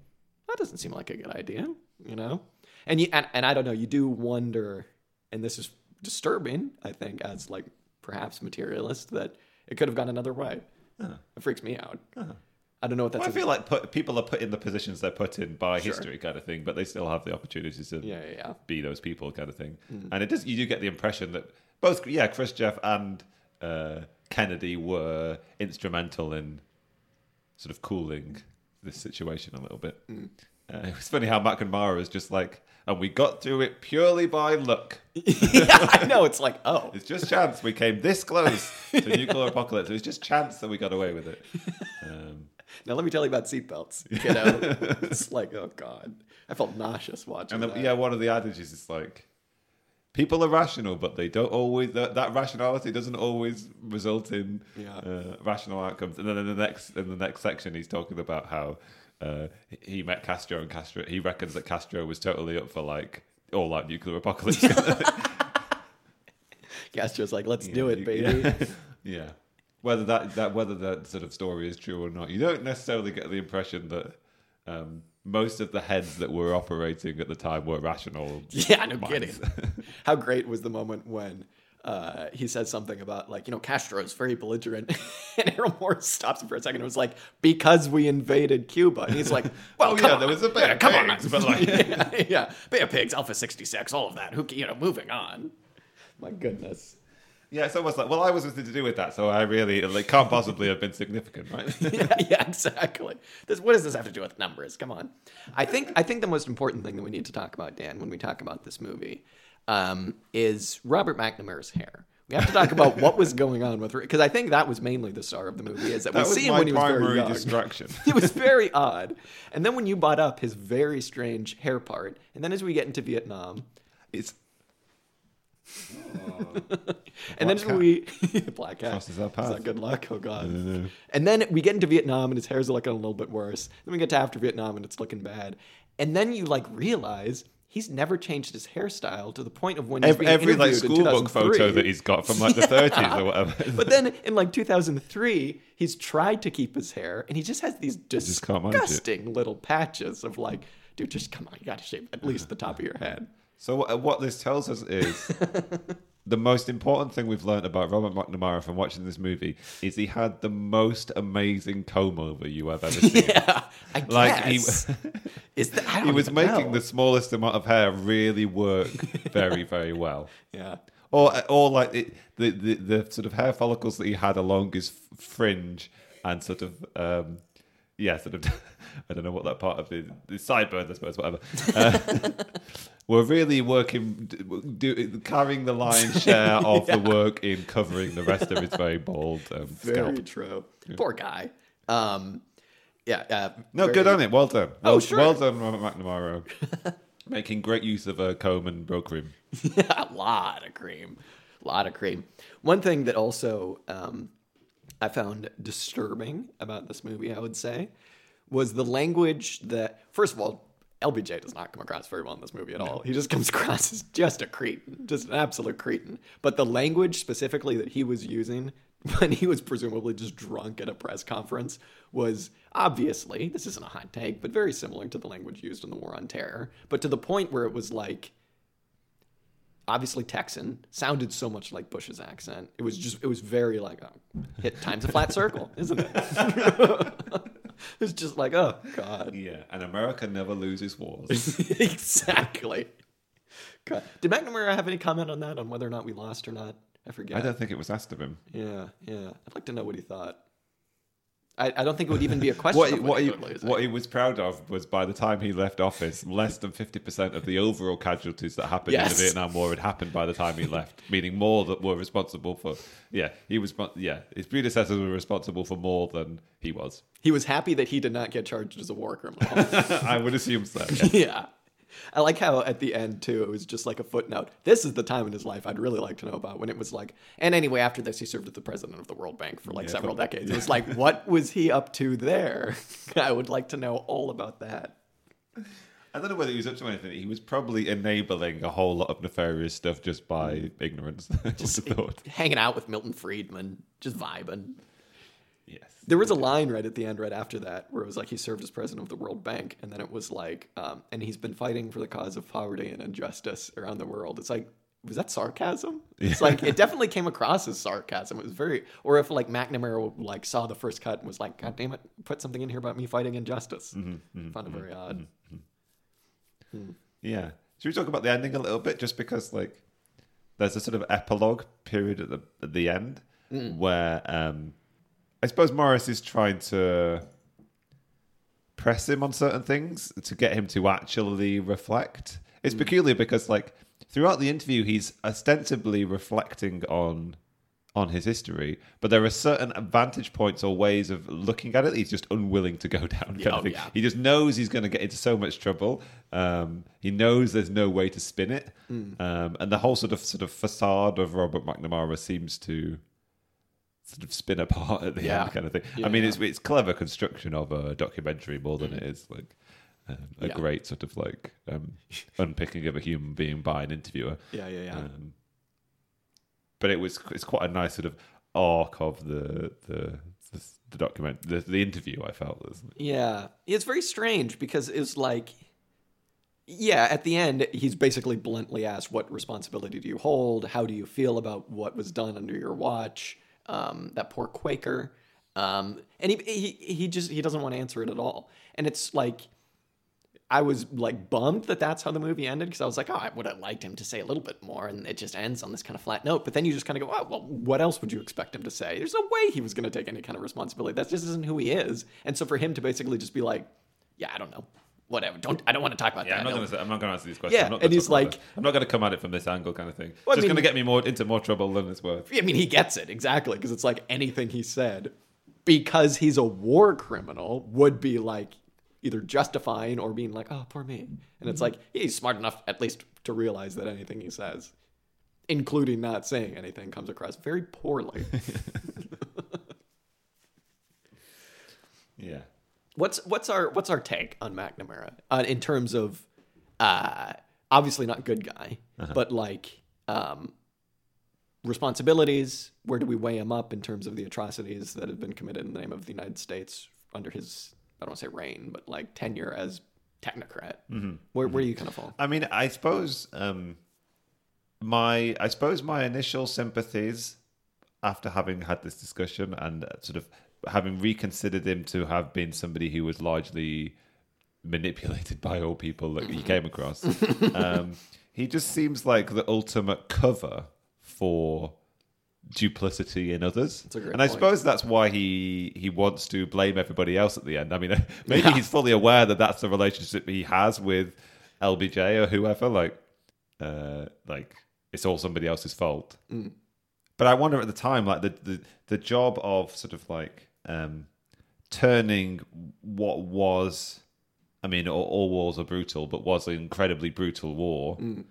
that doesn't seem like a good idea, you know? And you and, and I don't know, you do wonder, and this is disturbing, I think, as like perhaps materialist, that it could have gone another way. It freaks me out. I don't know what that's I feel like put, people are put in the positions they're put in by Sure. history, kind of thing, but they still have the opportunities to Yeah, yeah, yeah. be those people, kind of thing. Mm. And it does. You do get the impression that both, yeah, Chris Khrushchev and uh, Kennedy were instrumental in sort of cooling this situation a little bit. Mm. Uh, it was funny how McNamara is just like, and we got through it purely by luck. [laughs] yeah, I know. It's like, oh, It's just chance we came this close to nuclear apocalypse. It was just chance that we got away with it. Um, [laughs] now let me tell you about seatbelts. [laughs] You know, it's like, oh god, I felt nauseous watching. And the, that. yeah, one of the adages is like, people are rational, but they don't always. That, that rationality doesn't always result in Yeah. uh, rational outcomes. And then in the next in the next section, he's talking about how uh, he met Castro, and Castro he reckons that Castro was totally up for like all like nuclear apocalypse. [laughs] Castro's like, let's do it, baby. Yeah. [laughs] yeah. Whether that, that whether that sort of story is true or not, you don't necessarily get the impression that um, most of the heads that were operating at the time were rational. [laughs] Yeah, no minds. kidding. How great was the moment when uh, he says something about like you know Castro is very belligerent, [laughs] and Errol Morris stops him for a second and was like, "Because we invaded Cuba," and he's like, [laughs] "Well, Oh, yeah, on. there was a bit yeah, come on, but, like- [laughs] yeah, yeah, Bay of Pigs, Alpha sixty six, all of that. Who, you know, moving on. My goodness. Yeah, it's almost like, well, I was nothing to do with that, so I really like can't possibly have been significant, right? yeah, yeah, exactly. This, what does this have to do with numbers? Come on. I think I think the most important thing that we need to talk about, Dan, when we talk about this movie, um, is Robert McNamara's hair. We have to talk about what was going on with because I think that was mainly the star of the movie. Is that, that we see him when he was very young. distraction. [laughs] it was very odd. And then when you brought up his very strange hair part, and then as we get into Vietnam, It's [laughs] and then cat. we [laughs] black cat Crosses Is path. that good luck? Oh god. And then we get into Vietnam and his hair's looking a little bit worse. Then we get to after Vietnam and it's looking bad. And then you like realize he's never changed his hairstyle to the point of when he's every, every like schoolbook photo that he's got from like the [laughs] 30s or whatever. But then in like 2003, he's tried to keep his hair, and he just has these just can't manage it. disgusting little patches of like, dude, just come on, you gotta shave at least the top of your head. So what, what this tells us is [laughs] the most important thing we've learned about Robert McNamara from watching this movie is he had the most amazing comb over you have ever [laughs] seen. Yeah, I Like, he- guess. [laughs] Is that, I He was making know. the smallest amount of hair really work [laughs] very, very well. Yeah. Or, or like it, the, the the sort of hair follicles that he had along his fringe and sort of um, yeah, sort of I don't know what that part of the, the sideburns, I suppose, whatever. Uh, were really working, do, carrying the lion's [laughs] share of the work in covering the rest of his very bald um, [laughs] Very scalp. true. Poor guy. Um, yeah. Uh, No, very- good on it. Well done. Oh, Well, sure. well done, Robert [laughs] McNamara. Making great use of a comb and Brylcreem. a lot of cream. A lot of cream. One thing that also um, I found disturbing about this movie, I would say, was the language that, first of all, LBJ does not come across very well in this movie at all. He just comes [laughs] across as just a cretin, just an absolute cretin. But the language specifically that he was using [laughs] when he was presumably just drunk at a press conference was obviously, this isn't a hot take, but very similar to the language used in the War on Terror. But to the point where it was like, obviously Texan sounded so much like Bush's accent. It was just it was very like oh, hit times a flat [laughs] circle, isn't it? [laughs] it's just like oh god, Yeah, and America never loses wars. [laughs] exactly. God. Did McNamara have any comment on that on whether or not we lost or not? I forget. I don't think it was asked of him. Yeah, yeah. I'd like to know what he thought. I, I don't think it would even be a [laughs] question. What, what, he, what he was proud of was by the time he left office, less than 50% of the overall casualties that happened in the Vietnam War had happened by the time he left, meaning more that were responsible for. Yeah, he was. Yeah, his predecessors were responsible for more than he was. he was happy that he did not get charged as a war criminal. [laughs] I would assume so. yeah. [laughs] yeah. [laughs] I like how at the end too, it was just like a footnote. This is the time in his life I'd really like to know about when it was like. And anyway, after this, he served as the president of the World Bank for like Yeah, several decades. [laughs] It was like, what was he up to there? [laughs] I would like to know all about that. I don't know whether he was up to anything. He was probably enabling a whole lot of nefarious stuff just by mm. ignorance. Just. Hanging out with Milton Friedman, just vibing. Yes. There was a line right at the end, right after that, where it was like he served as president of the World Bank, and then it was like, um, and he's been fighting for the cause of poverty and injustice around the world. It's like, was that sarcasm? It's like it definitely came across as sarcasm. It was very, or if like McNamara like saw the first cut and was like, God damn it, put something in here about me fighting injustice. Mm-hmm, mm-hmm, Found it mm-hmm, very odd. Hmm. Yeah. Should we talk about the ending a little bit? Just because, like, there's a sort of epilogue period at the at the end mm. where um, I suppose Morris is trying to press him on certain things to get him to actually reflect. It's peculiar because, like, throughout the interview, he's ostensibly reflecting on on his history, but there are certain vantage points or ways of looking at it. He's just unwilling to go [laughs] down. Kind Yeah, of thing. yeah. He just knows he's going to get into so much trouble. Um, he knows there's no way to spin it, um, and the whole sort of sort of facade of Robert McNamara seems to sort of spin apart at the Yeah. end, kind of thing. I mean, Yeah. it's it's clever construction of a documentary more than it is like. Um, a Yeah. great sort of like um, [laughs] unpicking of a human being by an interviewer. Yeah, yeah, yeah. Um, but it was it's quite a nice sort of arc of the the the, the document the, the interview. I felt Yeah, it's very strange because it's like, yeah, at the end he's basically bluntly asked, "What responsibility do you hold? How do you feel about what was done under your watch?" Um, that poor Quaker, um, and he, he he just he doesn't want to answer it at all, and it's like. I was like bummed that that's how the movie ended because I was like, oh, I would have liked him to say a little bit more, and it just ends on this kind of flat note. But then you just kind of go, oh, well, what else would you expect him to say? There's no way he was going to take any kind of responsibility. That just isn't who he is. And so for him to basically just be like, yeah, I don't know, whatever, don't, I don't want to talk about Yeah, that. I'm not No. going to. I'm not going to answer these questions. Yeah, I'm not and he's like-. I'm not going to come at it from this angle, kind of thing. Well, I Just mean- going to get me more into more trouble than it's worth. I mean, he gets it exactly because it's like anything he said, because he's a war criminal, would be like either justifying or being like, "Oh, poor me," and it's mm-hmm. like he's smart enough at least to realize that anything he says, including not saying anything, comes across very poorly. [laughs] Yeah. What's what's our what's our take on McNamara uh, in terms of uh, obviously not good guy, but like um, responsibilities. Where do we weigh him up in terms of the atrocities that have been committed in the name of the United States under his I don't want to say reign, but like tenure as technocrat? Where where do you kind of fall? I mean, I suppose um, my I suppose my initial sympathies after having had this discussion and sort of having reconsidered him to have been somebody who was largely manipulated by all people that he came across. [laughs] um, he just seems like the ultimate cover for duplicity in others. a great and I point. suppose that's why he he wants to blame everybody else at the end. I mean, [laughs] maybe Yeah. he's fully aware that that's the relationship he has with LBJ or whoever. Like, uh, like it's all somebody else's fault. Mm. But I wonder at the time, like the the, the job of sort of like um, turning what was, I mean, all, all wars are brutal, but was an incredibly brutal war Mm.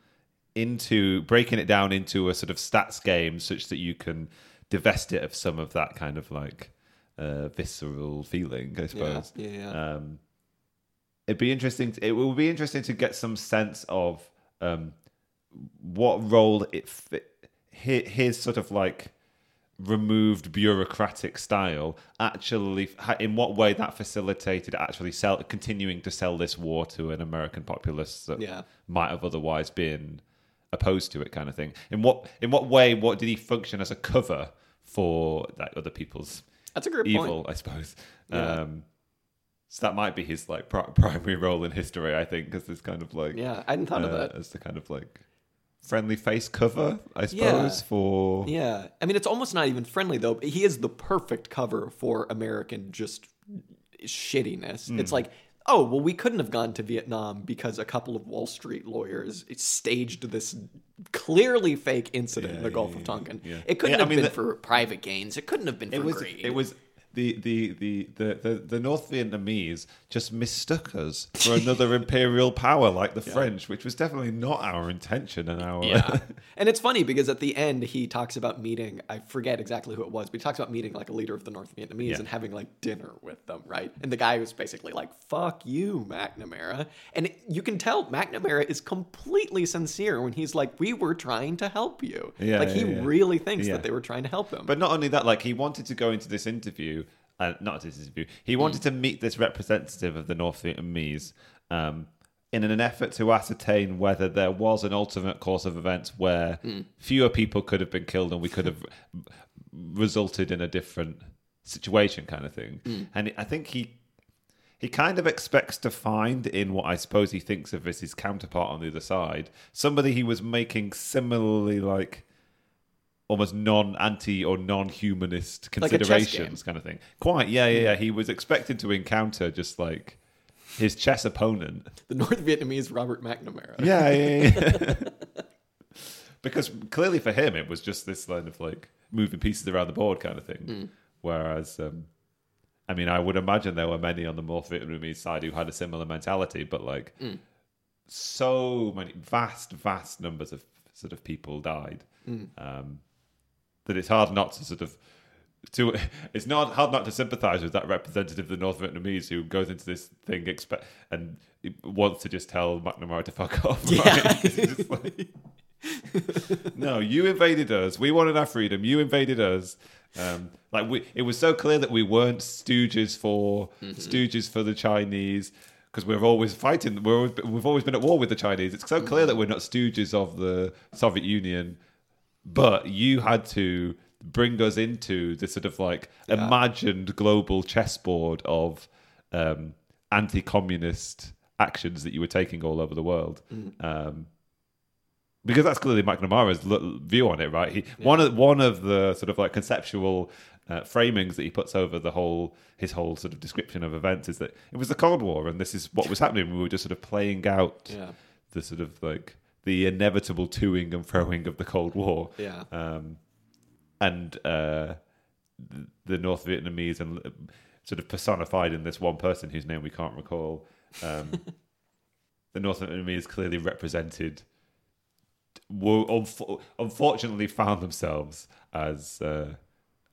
into breaking it down into a sort of stats game, such that you can divest it of some of that kind of like uh, visceral feeling. I Yeah, suppose. yeah, yeah. Um, it'd be interesting. To, it will be interesting to get some sense of um, what role it fit. His, his sort of like removed bureaucratic style actually in what way that facilitated actually sell continuing to sell this war to an American populace that Yeah. might have otherwise been opposed to it kind of thing in what in what way what did he function as a cover for like other people's That's a great evil point. I suppose Yeah. um so that might be his like pri- [laughs] primary role in history I think because this kind of like Yeah, I hadn't thought of uh, that. as the kind of like friendly face cover I suppose Yeah. for Yeah, I mean, it's almost not even friendly though. He is the perfect cover for American just shittiness. Hmm. It's like, oh, well, we couldn't have gone to Vietnam because a couple of Wall Street lawyers staged this clearly fake incident in the Gulf of Tonkin. yeah. It couldn't Yeah, I have mean, been the- for private gains. It couldn't have been for it was greed. it was the the, the, the, the North Vietnamese just mistook us for another [laughs] imperial power like the French, which was definitely not our intention and our Yeah. [laughs] and it's funny because at the end he talks about meeting, I forget exactly who it was, but he talks about meeting like a leader of the North Vietnamese Yeah. and having like dinner with them, right? And the guy was basically like, fuck you, McNamara. And you can tell McNamara is completely sincere when he's like, we were trying to help you. Yeah, like he yeah, yeah. really thinks Yeah. that they were trying to help him. But not only that, like he wanted to go into this interview, uh, not this interview. He wanted to meet this representative of the North Vietnamese um, in an effort to ascertain whether there was an alternate course of events where fewer people could have been killed and we could have resulted in a different situation, kind of thing. And I think he he kind of expects to find in what I suppose he thinks of as his counterpart on the other side somebody he was making similarly like almost non anti or non humanist Like considerations kind of thing. Quite, yeah, yeah, yeah. He was expected to encounter just like his chess opponent. the North Vietnamese Robert McNamara. Yeah, yeah, yeah. [laughs] because clearly for him it was just this kind of like moving pieces around the board kind of thing. Whereas um I mean I would imagine there were many on the North Vietnamese side who had a similar mentality, but like so many vast, vast numbers of sort of people died. Um that it's hard not to sort of to [laughs] it's not hard not to sympathise with that representative of the North Vietnamese who goes into this thing expect and wants to just tell McNamara to fuck [laughs] off. Right? [laughs] Like- no, you invaded us. We wanted our freedom. You invaded us. Um, like we, it was so clear that we weren't stooges for stooges for the Chinese because we're always fighting. We're always, we've always been at war with the Chinese. It's so clear that we're not stooges of the Soviet Union. But you had to bring us into this sort of like imagined global chessboard of um, anti-communist actions that you were taking all over the world. Um, because that's clearly McNamara's l- view on it, right? He one of one of the sort of like conceptual uh, framings that he puts over the whole his whole sort of description of events is that it was the Cold War, and this is what was happening. We were just sort of playing out Yeah. the sort of like the inevitable toing and froing of the Cold War. Yeah. Um, and uh, the North Vietnamese and uh, sort of personified in this one person whose name we can't recall. Um, [laughs] the North Vietnamese clearly represented, were unfo- unfortunately found themselves as uh,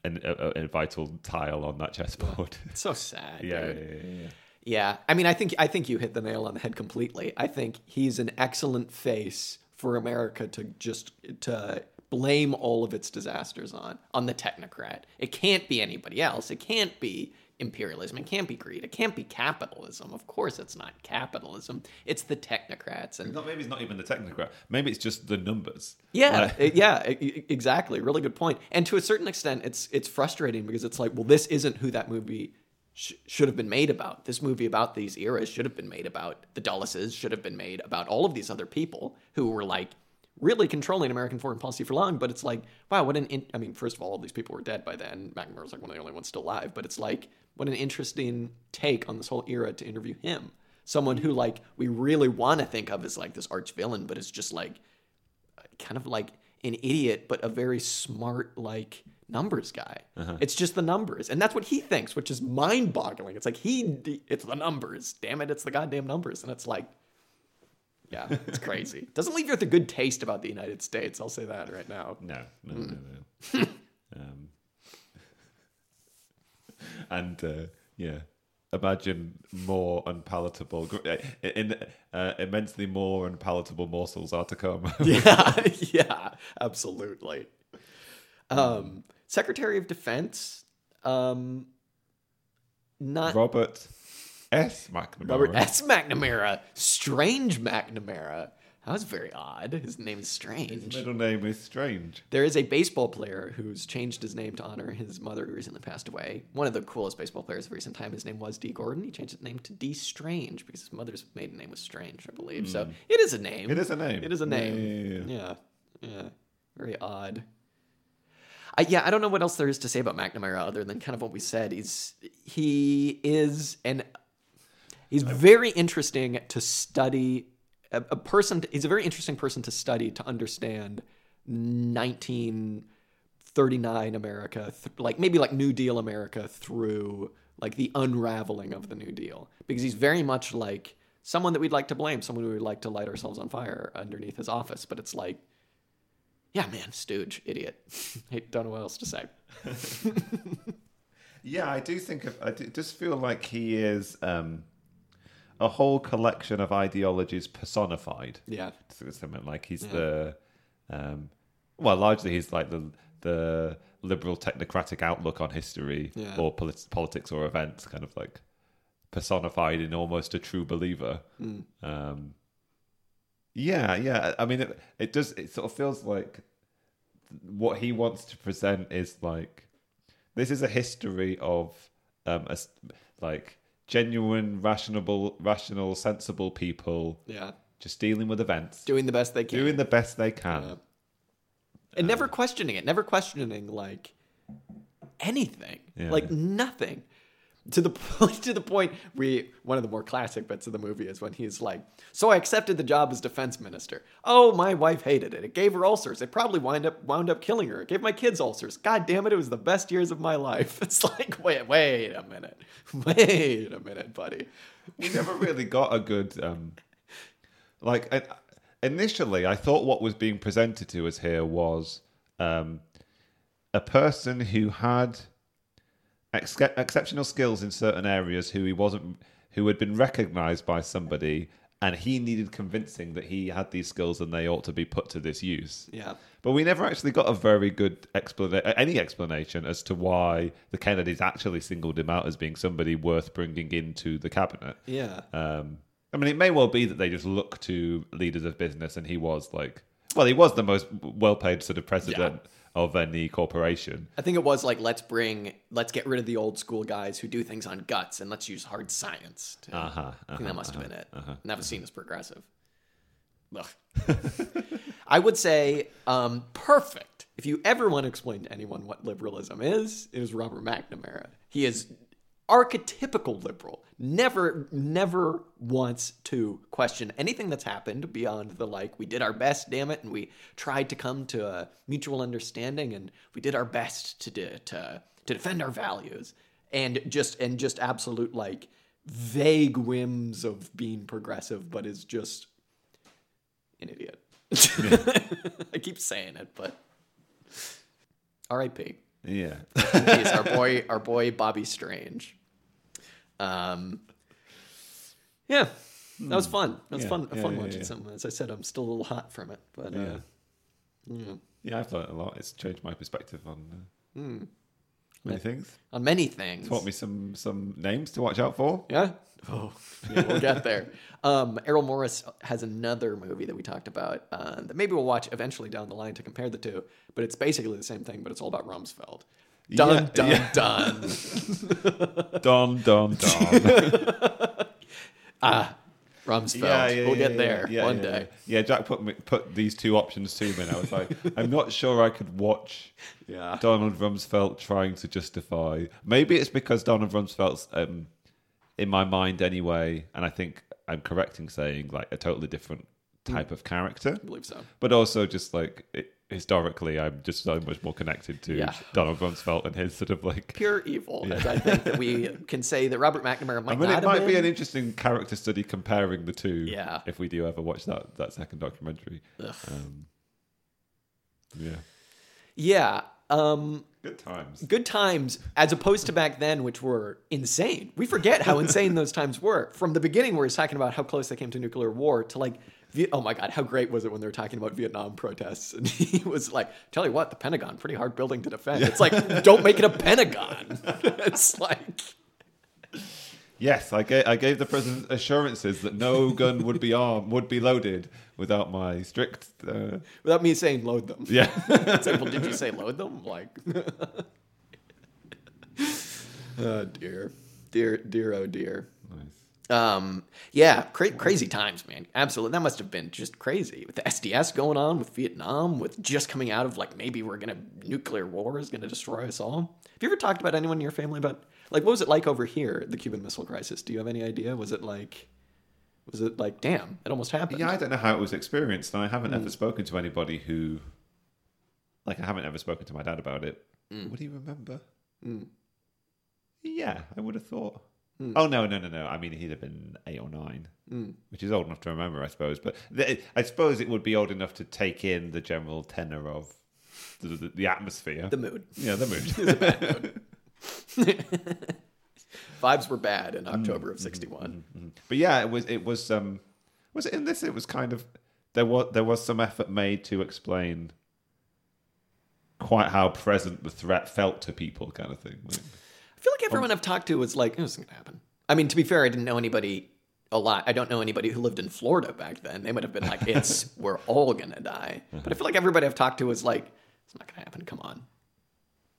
an, a, a- a vital tile on that chessboard. It's so sad. [laughs] yeah, yeah, yeah, yeah. Yeah, I mean, I think I think you hit the nail on the head completely. I think he's an excellent face for America to just to blame all of its disasters on on the technocrat. It can't be anybody else. It can't be imperialism. It can't be greed. It can't be capitalism. Of course, it's not capitalism. It's the technocrats and maybe it's not even the technocrat. Maybe it's just the numbers. yeah, Like- yeah, exactly. Really good point. And to a certain extent, it's it's frustrating because it's like, well, this isn't who that movie sh- should have been made about. This movie about these eras should have been made about the Dulleses. Should have been made about all of these other people who were like really controlling American foreign policy for long. But it's like, wow, what an in- I mean, first of all, all these people were dead by then. McNamara was like one of the only ones still alive. But it's like, what an interesting take on this whole era to interview him. Someone who like we really want to think of as like this arch villain, but it's just like kind of like an idiot, but a very smart, like numbers guy. It's just the numbers, and that's what he thinks, which is mind-boggling. It's like he, it's the numbers. Damn it, it's the goddamn numbers, and it's like, yeah, it's crazy. [laughs] Doesn't leave you with a good taste about the United States. I'll say that right now. No, no, Hmm. no, no. [laughs] um, [laughs] and uh, yeah, imagine more unpalatable, uh, in, uh, immensely more unpalatable morsels are to come. yeah, yeah, absolutely. Um, Secretary of Defense, um, not Robert S. McNamara. Robert S. McNamara, Strange McNamara. That was very odd. His name is His Strange. middle name is strange. There is a baseball player who's changed his name to honor his mother who recently passed away. One of the coolest baseball players of recent time. His name was Dee Gordon. He changed his name to Dee Strange because his mother's maiden name was Strange, I believe. So it is a name. It is a name. It is a Yeah, name. yeah, Yeah, yeah. Very odd. I, yeah, I don't know what else there is to say about McNamara other than kind of what we said. He's he is an he's very interesting to study. A, a person. He's a very interesting person to study to understand 1939 America, th- like maybe like New Deal America through like the unraveling of the New Deal, because he's very much like someone that we'd like to blame, someone we would like to light ourselves on fire underneath his office. But it's like, yeah, man, stooge, idiot. [laughs] I don't know what else to say. [laughs] Yeah, I do think of. I do, just feel like he is um, a whole collection of ideologies personified. Yeah. something like he's the, um, well, largely he's like the the liberal technocratic outlook on history Yeah. or polit- politics or events, kind of like personified in almost a true believer. Hmm. Um, yeah, yeah. I mean, it, it does. It sort of feels like what he wants to present is like this is a history of um, a like genuine, rational, rational, sensible people Yeah. just dealing with events, Doing the best they can. doing the best they can. Yeah. and never questioning it, never questioning like anything, Yeah. like nothing. To the [laughs] to the point, we one of the more classic bits of the movie is when he's like, "So I accepted the job as defense minister. Oh, my wife hated it. It gave her ulcers. It probably wound up wound up killing her. It gave my kids ulcers. God damn it! It was the best years of my life." [laughs] It's like, wait, wait a minute, [laughs] wait a minute, buddy. we never really got a good um like I, initially i thought what was being presented to us here was um a person who had ex- exceptional skills in certain areas who he wasn't who had been recognized by somebody and he needed convincing that he had these skills and they ought to be put to this use. Yeah. But we never actually got a very good explanation, any explanation as to why the Kennedys actually singled him out as being somebody worth bringing into the cabinet. Yeah. Um, I mean, it may well be that they just look to leaders of business, and he was like, well, he was the most well-paid sort of president of any corporation. I think it was like let's bring let's get rid of the old school guys who do things on guts and let's use hard science. To, Uh-huh, I think uh-huh, that must have been it. uh-huh. And that was seen as progressive. Ugh. [laughs] I would say um, perfect. If you ever want to explain to anyone what liberalism is, it is Robert McNamara. He is archetypical liberal. Never, never wants to question anything that's happened beyond the like, we did our best, damn it, and we tried to come to a mutual understanding, and we did our best to de- to to defend our values, and just and just absolute like vague whims of being progressive, but is just an idiot. [laughs] I keep saying it, but R.I.P. Yeah. Our boy, our boy Bobby Strange. Um, yeah, that was fun. That was Yeah, fun. yeah, fun yeah, watching yeah. some. As I said, I'm still a little hot from it, but Yeah. uh, yeah. yeah, I've learned a lot. It's changed my perspective on uh, many things. on many things. Taught me some some names to watch out for. Yeah. [laughs] Oh, we'll get there. Um, Errol Morris has another movie that we talked about uh, that maybe we'll watch eventually down the line to compare the two. But it's basically the same thing, but it's all about Rumsfeld. Dun Yeah, dun yeah. dun. Don, Don, Don. Rumsfeld. we'll get there yeah, one yeah, day. Yeah. Yeah, Jack put me, put these two options to me, and I was like, [laughs] I'm not sure I could watch Yeah. Donald Rumsfeld trying to justify. Maybe it's because Donald Rumsfeld's um, in my mind anyway, and I think I'm correct in saying like a totally different type of character. I believe so. But also, just like it, historically, I'm just so much more connected to Yeah. Donald Rumsfeld and his sort of like. Pure evil. as I think that we can say that Robert McNamara might I mean, not it might have be an interesting character study comparing the two. Yeah. If we do ever watch that that second documentary. Um, yeah. Yeah. Um, Good times. good times as opposed to back then, which were insane. We forget how insane those times were. From the beginning, where he's talking about how close they came to nuclear war, to like, oh my God, how great was it when they were talking about Vietnam protests? [laughs] And he was like, tell you what, the Pentagon, pretty hard building to defend. It's like, don't make it a Pentagon. [laughs] it's like, Yes, I gave, I gave the president assurances that no gun would be armed, would be loaded without my strict. Uh, without me saying load them. yeah. [laughs] It's like, well, did you say load them? Like, oh dear, dear, dear, oh dear. nice. Um, yeah, cra- crazy times, man. Absolutely, that must have been just crazy with the SDS going on, with Vietnam, with just coming out of like maybe we're gonna nuclear war is gonna destroy us all. Have you ever talked about anyone in your family about like what was it like over here, the Cuban Missile Crisis? Do you have any idea? Was it like, was it like, damn, it almost happened? Yeah, I don't know how it was experienced, and I haven't Hmm. ever spoken to anybody who, like, I haven't ever spoken to my dad about it. Would he remember? Hmm. Yeah, I would have thought. Hmm. Oh no, no, no, no! I mean, he'd have been eight or nine, hmm. which is old enough to remember, I suppose. But th- I suppose it would be old enough to take in the general tenor of the, the, the atmosphere, the mood. yeah, the mood. [laughs] [laughs] Vibes were bad in mm, October of mm, '61. Mm, but yeah, it was it was um was it in this it was kind of there was there was some effort made to explain quite how present the threat felt to people kind of thing. Like, feel like everyone um, I've talked to was like, "Oh, "This isn't gonna happen." I mean, to be fair, I didn't know anybody a lot. I don't know anybody who lived in Florida back then. They might have been like, [laughs] "It's we're all gonna die." But I feel like everybody I've talked to was like, "It's not gonna happen. Come on."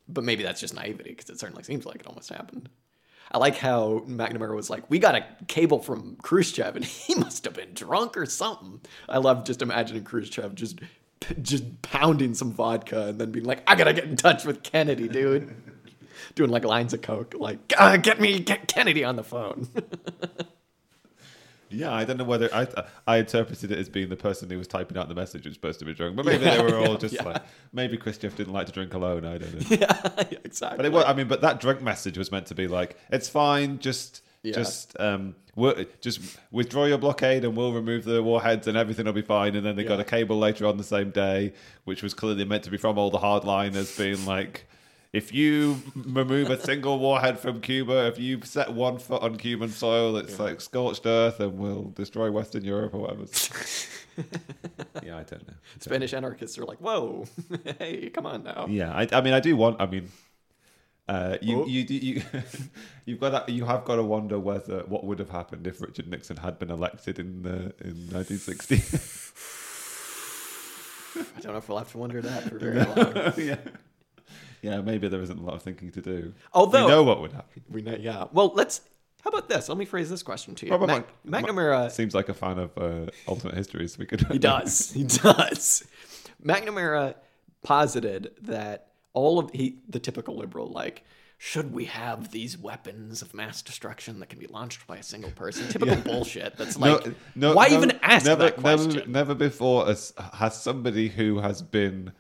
But maybe that's just naivety because it certainly seems like it almost happened. I like how McNamara was like, "We got a cable from Khrushchev, and [laughs] he must have been drunk or something." I love just imagining Khrushchev just just pounding some vodka and then being like, "I gotta get in touch with Kennedy, dude." [laughs] Doing like lines of coke, like uh, "Get me, get Kennedy on the phone." [laughs] yeah, I don't know whether I I interpreted it as being the person who was typing out the message was supposed to be drunk, but maybe they were all just yeah. like maybe Khrushchev didn't like to drink alone. I don't know. [laughs] yeah, exactly. But it was, I mean, but that drunk message was meant to be like, it's fine, just, Yeah. just, um, just withdraw your blockade and we'll remove the warheads and everything will be fine. And then they got a cable later on the same day, which was clearly meant to be from all the hardliners being like, if you remove a single warhead from Cuba, if you set one foot on Cuban soil, it's like scorched earth and will destroy Western Europe or whatever. [laughs] yeah, I don't know. Spanish anarchists are like, whoa, [laughs] hey, come on now. Yeah, I, I mean, I do want. I mean, uh, you Oh. you do you [laughs] you've got to, you have got to wonder whether what would have happened if Richard Nixon had been elected in the in 1960. I don't know if we'll have to wonder that for very long. yeah, yeah, maybe there isn't a lot of thinking to do. Although- we know what would happen. We know, yeah. Well, let's. How about this? Let me phrase this question to you. Robert Mac- Mac- McNamara. Seems like a fan of uh, alternate histories. We could. [laughs] He does. [laughs] He does. McNamara posited that all of he the typical liberal like should we have these weapons of mass destruction that can be launched by a single person? [laughs] Typical bullshit. That's like no why even ask never, that question? Never, never before has, has somebody who has been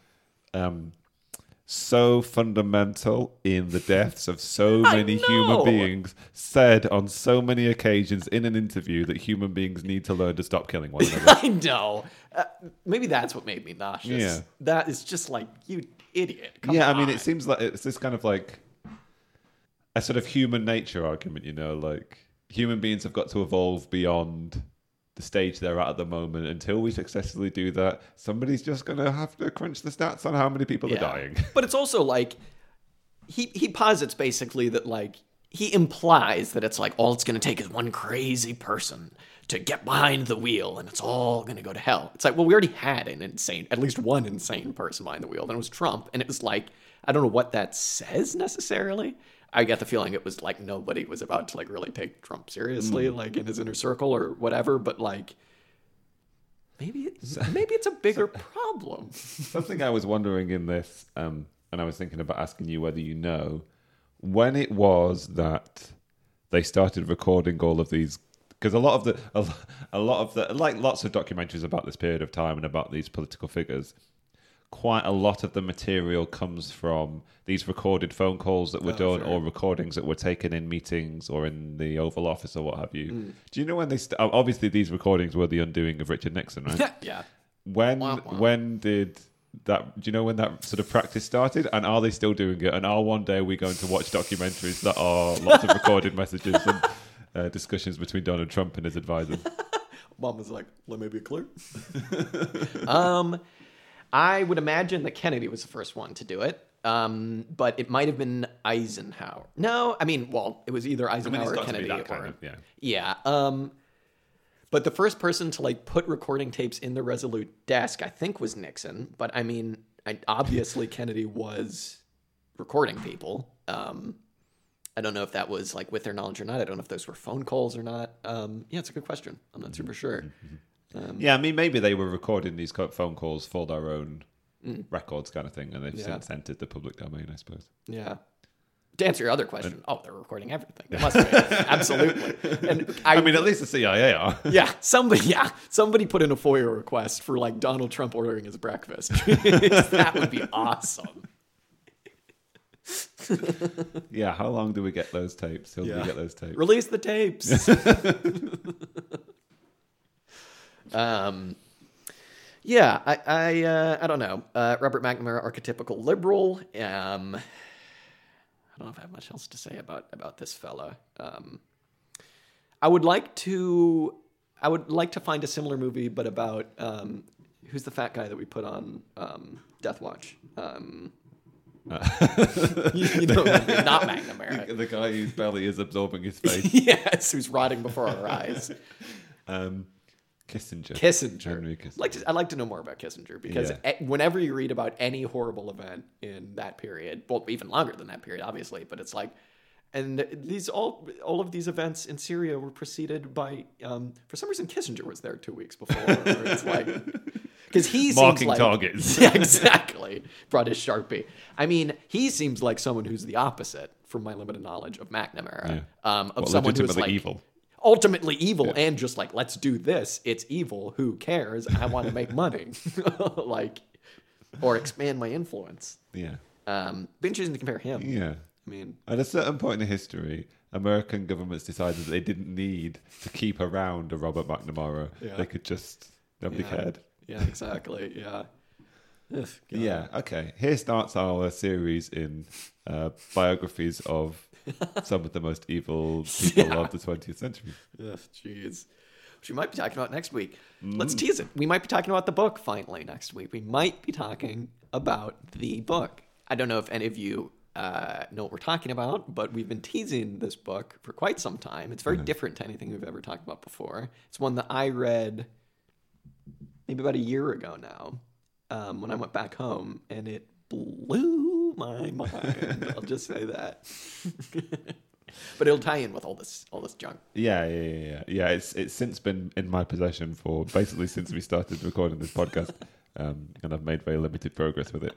um, so fundamental in the deaths of so [laughs] many human beings said on so many occasions in an interview that human beings need to learn to stop killing one another. [laughs] I know. Uh, maybe that's what made me nauseous. Yeah. That is just like you idiot. Come yeah, I mean, on. it seems like it's this kind of like a sort of human nature argument, you know, like human beings have got to evolve beyond the stage they're at at the moment. Until we successfully do that, somebody's just going to have to crunch the stats on how many people are dying. [laughs] But it's also like he he posits basically that like he implies that it's like all it's going to take is one crazy person to get behind the wheel and it's all going to go to hell. It's like well we already had an insane at least one insane person behind the wheel and it was Trump and it was like I don't know what that says necessarily. I get the feeling it was like nobody was about to like really take Trump seriously like in his inner circle or whatever but like maybe [laughs] maybe it's a bigger problem. [laughs] Something I was wondering in this, um, and I was thinking about asking you whether you know when it was that they started recording all of these. Because a lot of the, a, a lot of the, like lots of documentaries about this period of time and about these political figures, quite a lot of the material comes from these recorded phone calls that were done or recordings that were taken in meetings or in the Oval Office or what have you. Do you know when they? St- obviously, these recordings were the undoing of Richard Nixon, right? [laughs] yeah. When Wah, wah. when did that? Do you know when that sort of practice started? And are they still doing it? And are one day we going to watch documentaries that are lots of recorded [laughs] messages and uh, discussions between Donald Trump and his advisors? [laughs] Mom was like, "Let me be clear." um, I would imagine that Kennedy was the first one to do it, um, but it might have been Eisenhower. No, I mean, well, it was either Eisenhower or got to be Kennedy. or, of- yeah. yeah. Um, but the first person to like put recording tapes in the Resolute desk, I think, was Nixon. But I mean, I, obviously [laughs] Kennedy was recording people. Um, I don't know if that was like with their knowledge or not. I don't know if those were phone calls or not. Um, yeah, it's a good question. I'm not super sure. Um, yeah, I mean maybe they were recording these phone calls for their own mm. records, kind of thing, and they've Yeah. since entered the public domain, I suppose. Yeah. To answer your other question, oh, they're recording everything. [laughs] They must be absolutely. And I, I mean, at least the CIA are. [laughs] yeah, somebody, yeah, somebody put in a FOIA request for like Donald Trump ordering his breakfast. [laughs] that would be awesome. yeah, how long do we get those tapes? Till Yeah. we get those tapes? Release the tapes. Um, yeah, I, I, uh, I don't know. Uh, Robert McNamara, archetypical liberal. Um, I don't know if I have much else to say about about this fella. Um, I would like to, I would like to find a similar movie, but about um, who's the fat guy that we put on um, Death Watch. Um, [laughs] [laughs] you, you know, not McNamara. [laughs] the guy whose belly is absorbing his face. yes, who's rotting before our eyes. Um, Kissinger. Kissinger. Henry Kissinger. I'd like to, I'd like to know more about Kissinger because Yeah. e- whenever you read about any horrible event in that period, well, even longer than that period, obviously, but it's like, and these all all of these events in Syria were preceded by, um, for some reason, Kissinger was there two weeks before. it's like, [laughs] because he seems Marking like, targets. Yeah, [laughs] exactly. Brought his sharpie. I mean, he seems like someone who's the opposite, from my limited knowledge of McNamara, um, of Well, someone who's like evil. Ultimately evil and just like let's do this it's evil who cares i want to make money [laughs] like or expand my influence Yeah. um be interesting to compare him Yeah. i mean At a certain point in history, American governments decided that they didn't need to keep around a Robert McNamara. Yeah. They could just nobody yeah, cared. yeah exactly yeah Ugh, Yeah, okay. Here starts our series in uh, biographies of [laughs] some of the most evil people Yeah. of the 20th century. Jeez. Which we might be talking about next week. Mm. Let's tease it. We might be talking about the book finally next week. We might be talking about the book. I don't know if any of you uh, know what we're talking about, but we've been teasing this book for quite some time. It's Mm-hmm. very different to anything we've ever talked about before. It's one that I read maybe about a year ago now um, when I went back home, and it blew my mind. [laughs] I'll just say that. [laughs] but it'll tie in with all this all this junk. Yeah, yeah, yeah, yeah. Yeah, it's it's since been in my possession for basically since we started recording this podcast, [laughs] um, and I've made very limited progress with it.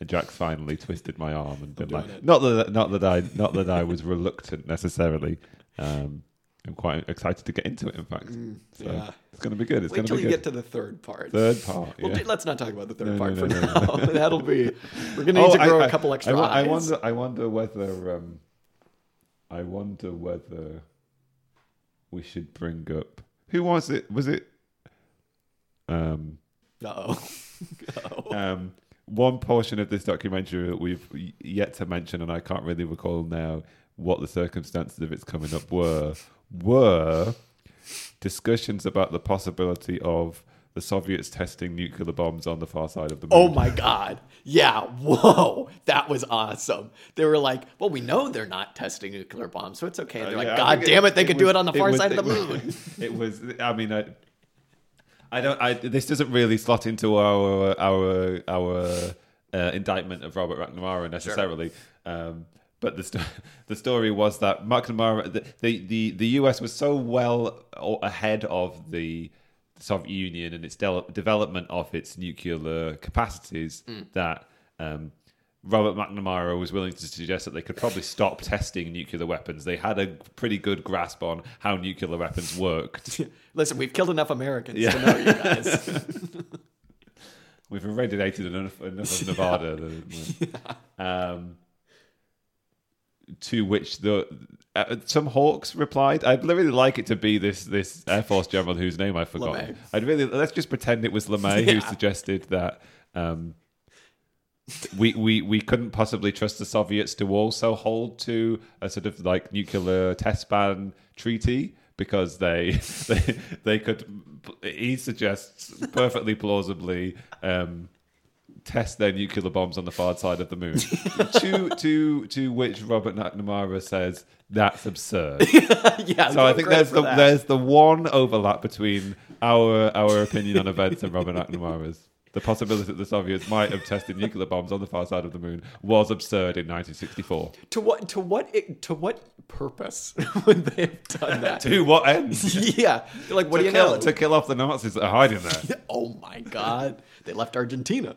And Jack finally twisted my arm and been like, it. not that not that I not that I was reluctant necessarily. Um, I'm quite excited to get into it. In fact, so yeah. it's going to be good. It's Wait going to till you good. get to the third part. Third part. Yeah. d- let's not talk about the third No, part no, for no, now. no, [laughs] That'll be. We're gonna need to Oh, grow I- a couple extra I, I eyes. wonder. I wonder whether. Um, I wonder whether we should bring up who was it? Was it? Um. Uh-oh. [laughs] um, one portion of this documentary that we've yet to mention, and I can't really recall now what the circumstances of its coming up were, were discussions about the possibility of the Soviets testing nuclear bombs on the far side of the moon. Oh my god. Yeah. Whoa. That was awesome. They were like, well, we know they're not testing nuclear bombs, so it's okay. They're like, Uh, Yeah, God damn it, they could do it on the far was- side of the it moon. was- [laughs] It was. I mean, I, I don't. I this doesn't really slot into our our our uh, indictment of Robert McNamara necessarily. Um, but the [laughs] the story was that McNamara, the, the the the US was so well ahead of the Soviet Union and its de- development of its nuclear capacities that. Um, Robert McNamara was willing to suggest that they could probably stop testing nuclear weapons. They had a pretty good grasp on how nuclear weapons worked. [laughs] Listen, we've killed enough Americans to know you guys. [laughs] We've irradiated enough, enough of Nevada. that- um, to which the uh, some hawks replied, "I'd really like it to be this this Air Force general whose name I forgot. LeMay. I'd really let's just pretend it was LeMay who suggested that." Um, we, we we couldn't possibly trust the Soviets to also hold to a sort of like nuclear test ban treaty because they [laughs] they they could he suggests perfectly plausibly um, test their nuclear bombs on the far side of the moon. [laughs] to to to which Robert McNamara says that's absurd. [laughs] yeah. So I think there's the there's the one overlap between our our opinion on events and Robert McNamara's. The possibility that the Soviets might have tested nuclear bombs on the far side of the moon was absurd in 1964. to what to what to what purpose [laughs] would they have done that? To what end? [laughs] yeah. They're like, what to do you kill, know? To kill off the Nazis that are hiding there. [laughs] oh my god. They left Argentina.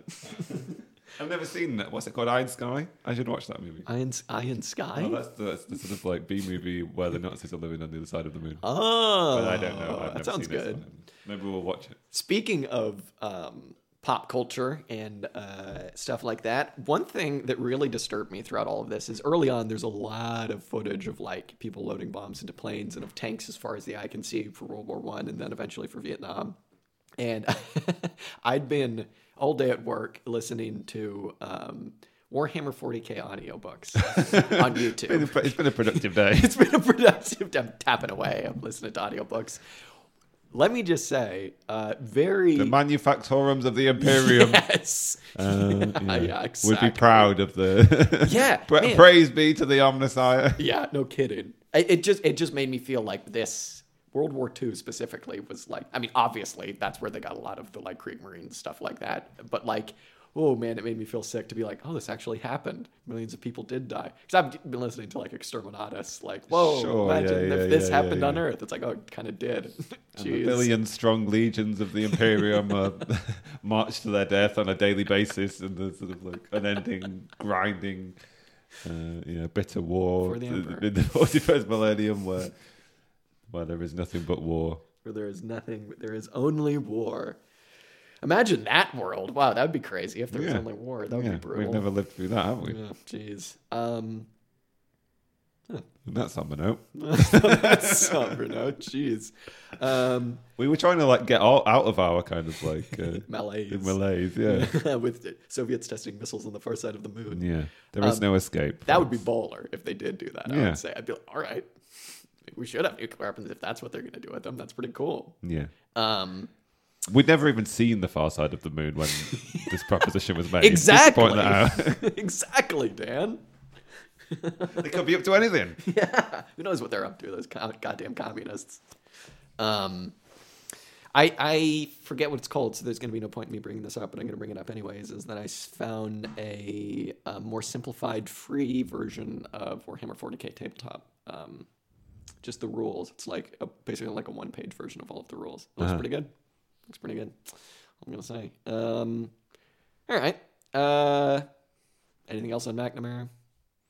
I've never seen that. What's it called? Iron Sky? I should watch that movie. Iron, Iron Sky? Oh, that's, the, that's the sort of like B movie where the Nazis are living on the other side of the moon. oh, but I don't know. I've that never sounds seen it, so good. Maybe we'll watch it. Speaking of um, pop culture and uh, stuff like that, one thing that really disturbed me throughout all of this is early on, there's a lot of footage of like people loading bombs into planes and of tanks as far as the eye can see for World War One and then eventually for Vietnam. And [laughs] I'd been all day at work listening to um, Warhammer 40k audiobooks [laughs] on YouTube. It's been a productive day. [laughs] it's been a productive day. I'm tapping away. I'm listening to audiobooks. Let me just say, uh, very the manufactorums of the Imperium [laughs] yes, uh, yeah, [laughs] would exactly. be proud of the. [laughs] Yeah, Pra- praise be to the Omnissiah. yeah, no kidding. It, it just it just made me feel like this World War II specifically was like. I mean, obviously that's where they got a lot of the like Kriegsmarine stuff like that. But like, oh man, it made me feel sick to be like, oh, this actually happened. Millions of people did die. Because I've been listening to like Exterminatus. Like, whoa, Sure, imagine yeah, if yeah, this yeah, happened on. Earth. It's like, oh, it kind of did. [laughs] And the billion strong legions of the Imperium uh, [laughs] march to their death on a daily basis in the sort of like unending, grinding, uh, you know, bitter war the in in the [laughs] 41st millennium where, where there is nothing but war. where there is nothing, there is only war. Imagine that world. Wow, that would be crazy if there was Yeah. only war. That would Yeah, be brutal. we've never lived through that, have we? Yeah, jeez. Um, And that's somber note. [laughs] That's note. Jeez. Um, We were trying to like get all out of our kind of like uh, [laughs] malaise. malaise. Yeah, [laughs] With Soviets testing missiles on the far side of the moon. yeah. There is no escape. Um, That would be baller if they did do that. I would say I'd be like, all right, we should have nuclear weapons if that's what they're going to do with them. That's pretty cool. Yeah. Um, We'd never even seen the far side of the moon when [laughs] this proposition was made. Exactly. point that out. [laughs] exactly, Dan. they could be up to anything. [laughs] Yeah, who knows what they're up to? Those goddamn communists. Um, I I forget what it's called, so there's going to be no point in me bringing this up, but I'm going to bring it up anyways. Is that I found a, a more simplified, free version of Warhammer 40k tabletop. Um, just the rules. It's like a, basically like a one-page version of all of the rules. Looks Uh-huh. pretty good. Looks pretty good. I'm gonna say. Um, all right. Uh, anything else on McNamara?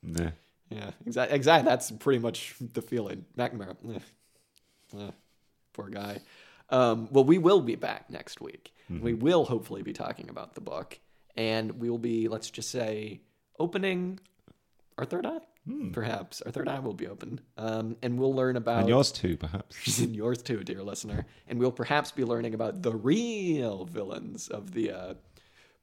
Nah. Yeah, exactly. Exactly. That's pretty much the feeling. McNamara. eh, eh, poor guy. Um, well, we will be back next week. We will hopefully be talking about the book, and we will be, let's just say, opening our third eye. Perhaps our third eye will be open, um, and we'll learn about And yours too, perhaps. [laughs] and yours too, dear listener. And we'll perhaps be learning about the real villains of the uh,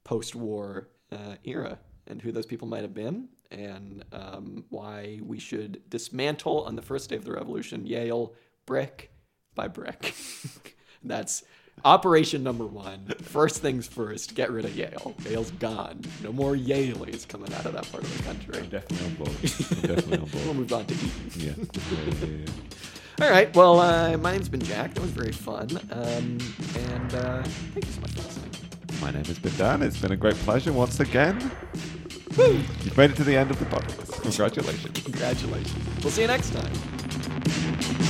post-war uh, era and who those people might have been, and um, why we should dismantle on the first day of the revolution Yale brick by brick. [laughs] That's operation number one. First things first, get rid of Yale. Yale's gone. No more Yalies coming out of that part of the country. Definitely on board. I'm [laughs] definitely on board. We'll move on to Eton. Yeah. yeah, yeah, yeah. All right. Well, uh, my name's been Jack. That was very fun. Um, and uh, thank you so much for listening. My name has been Dan. It's been a great pleasure once again. You've made it to the end of the podcast. Congratulations. Congratulations. We'll see you next time.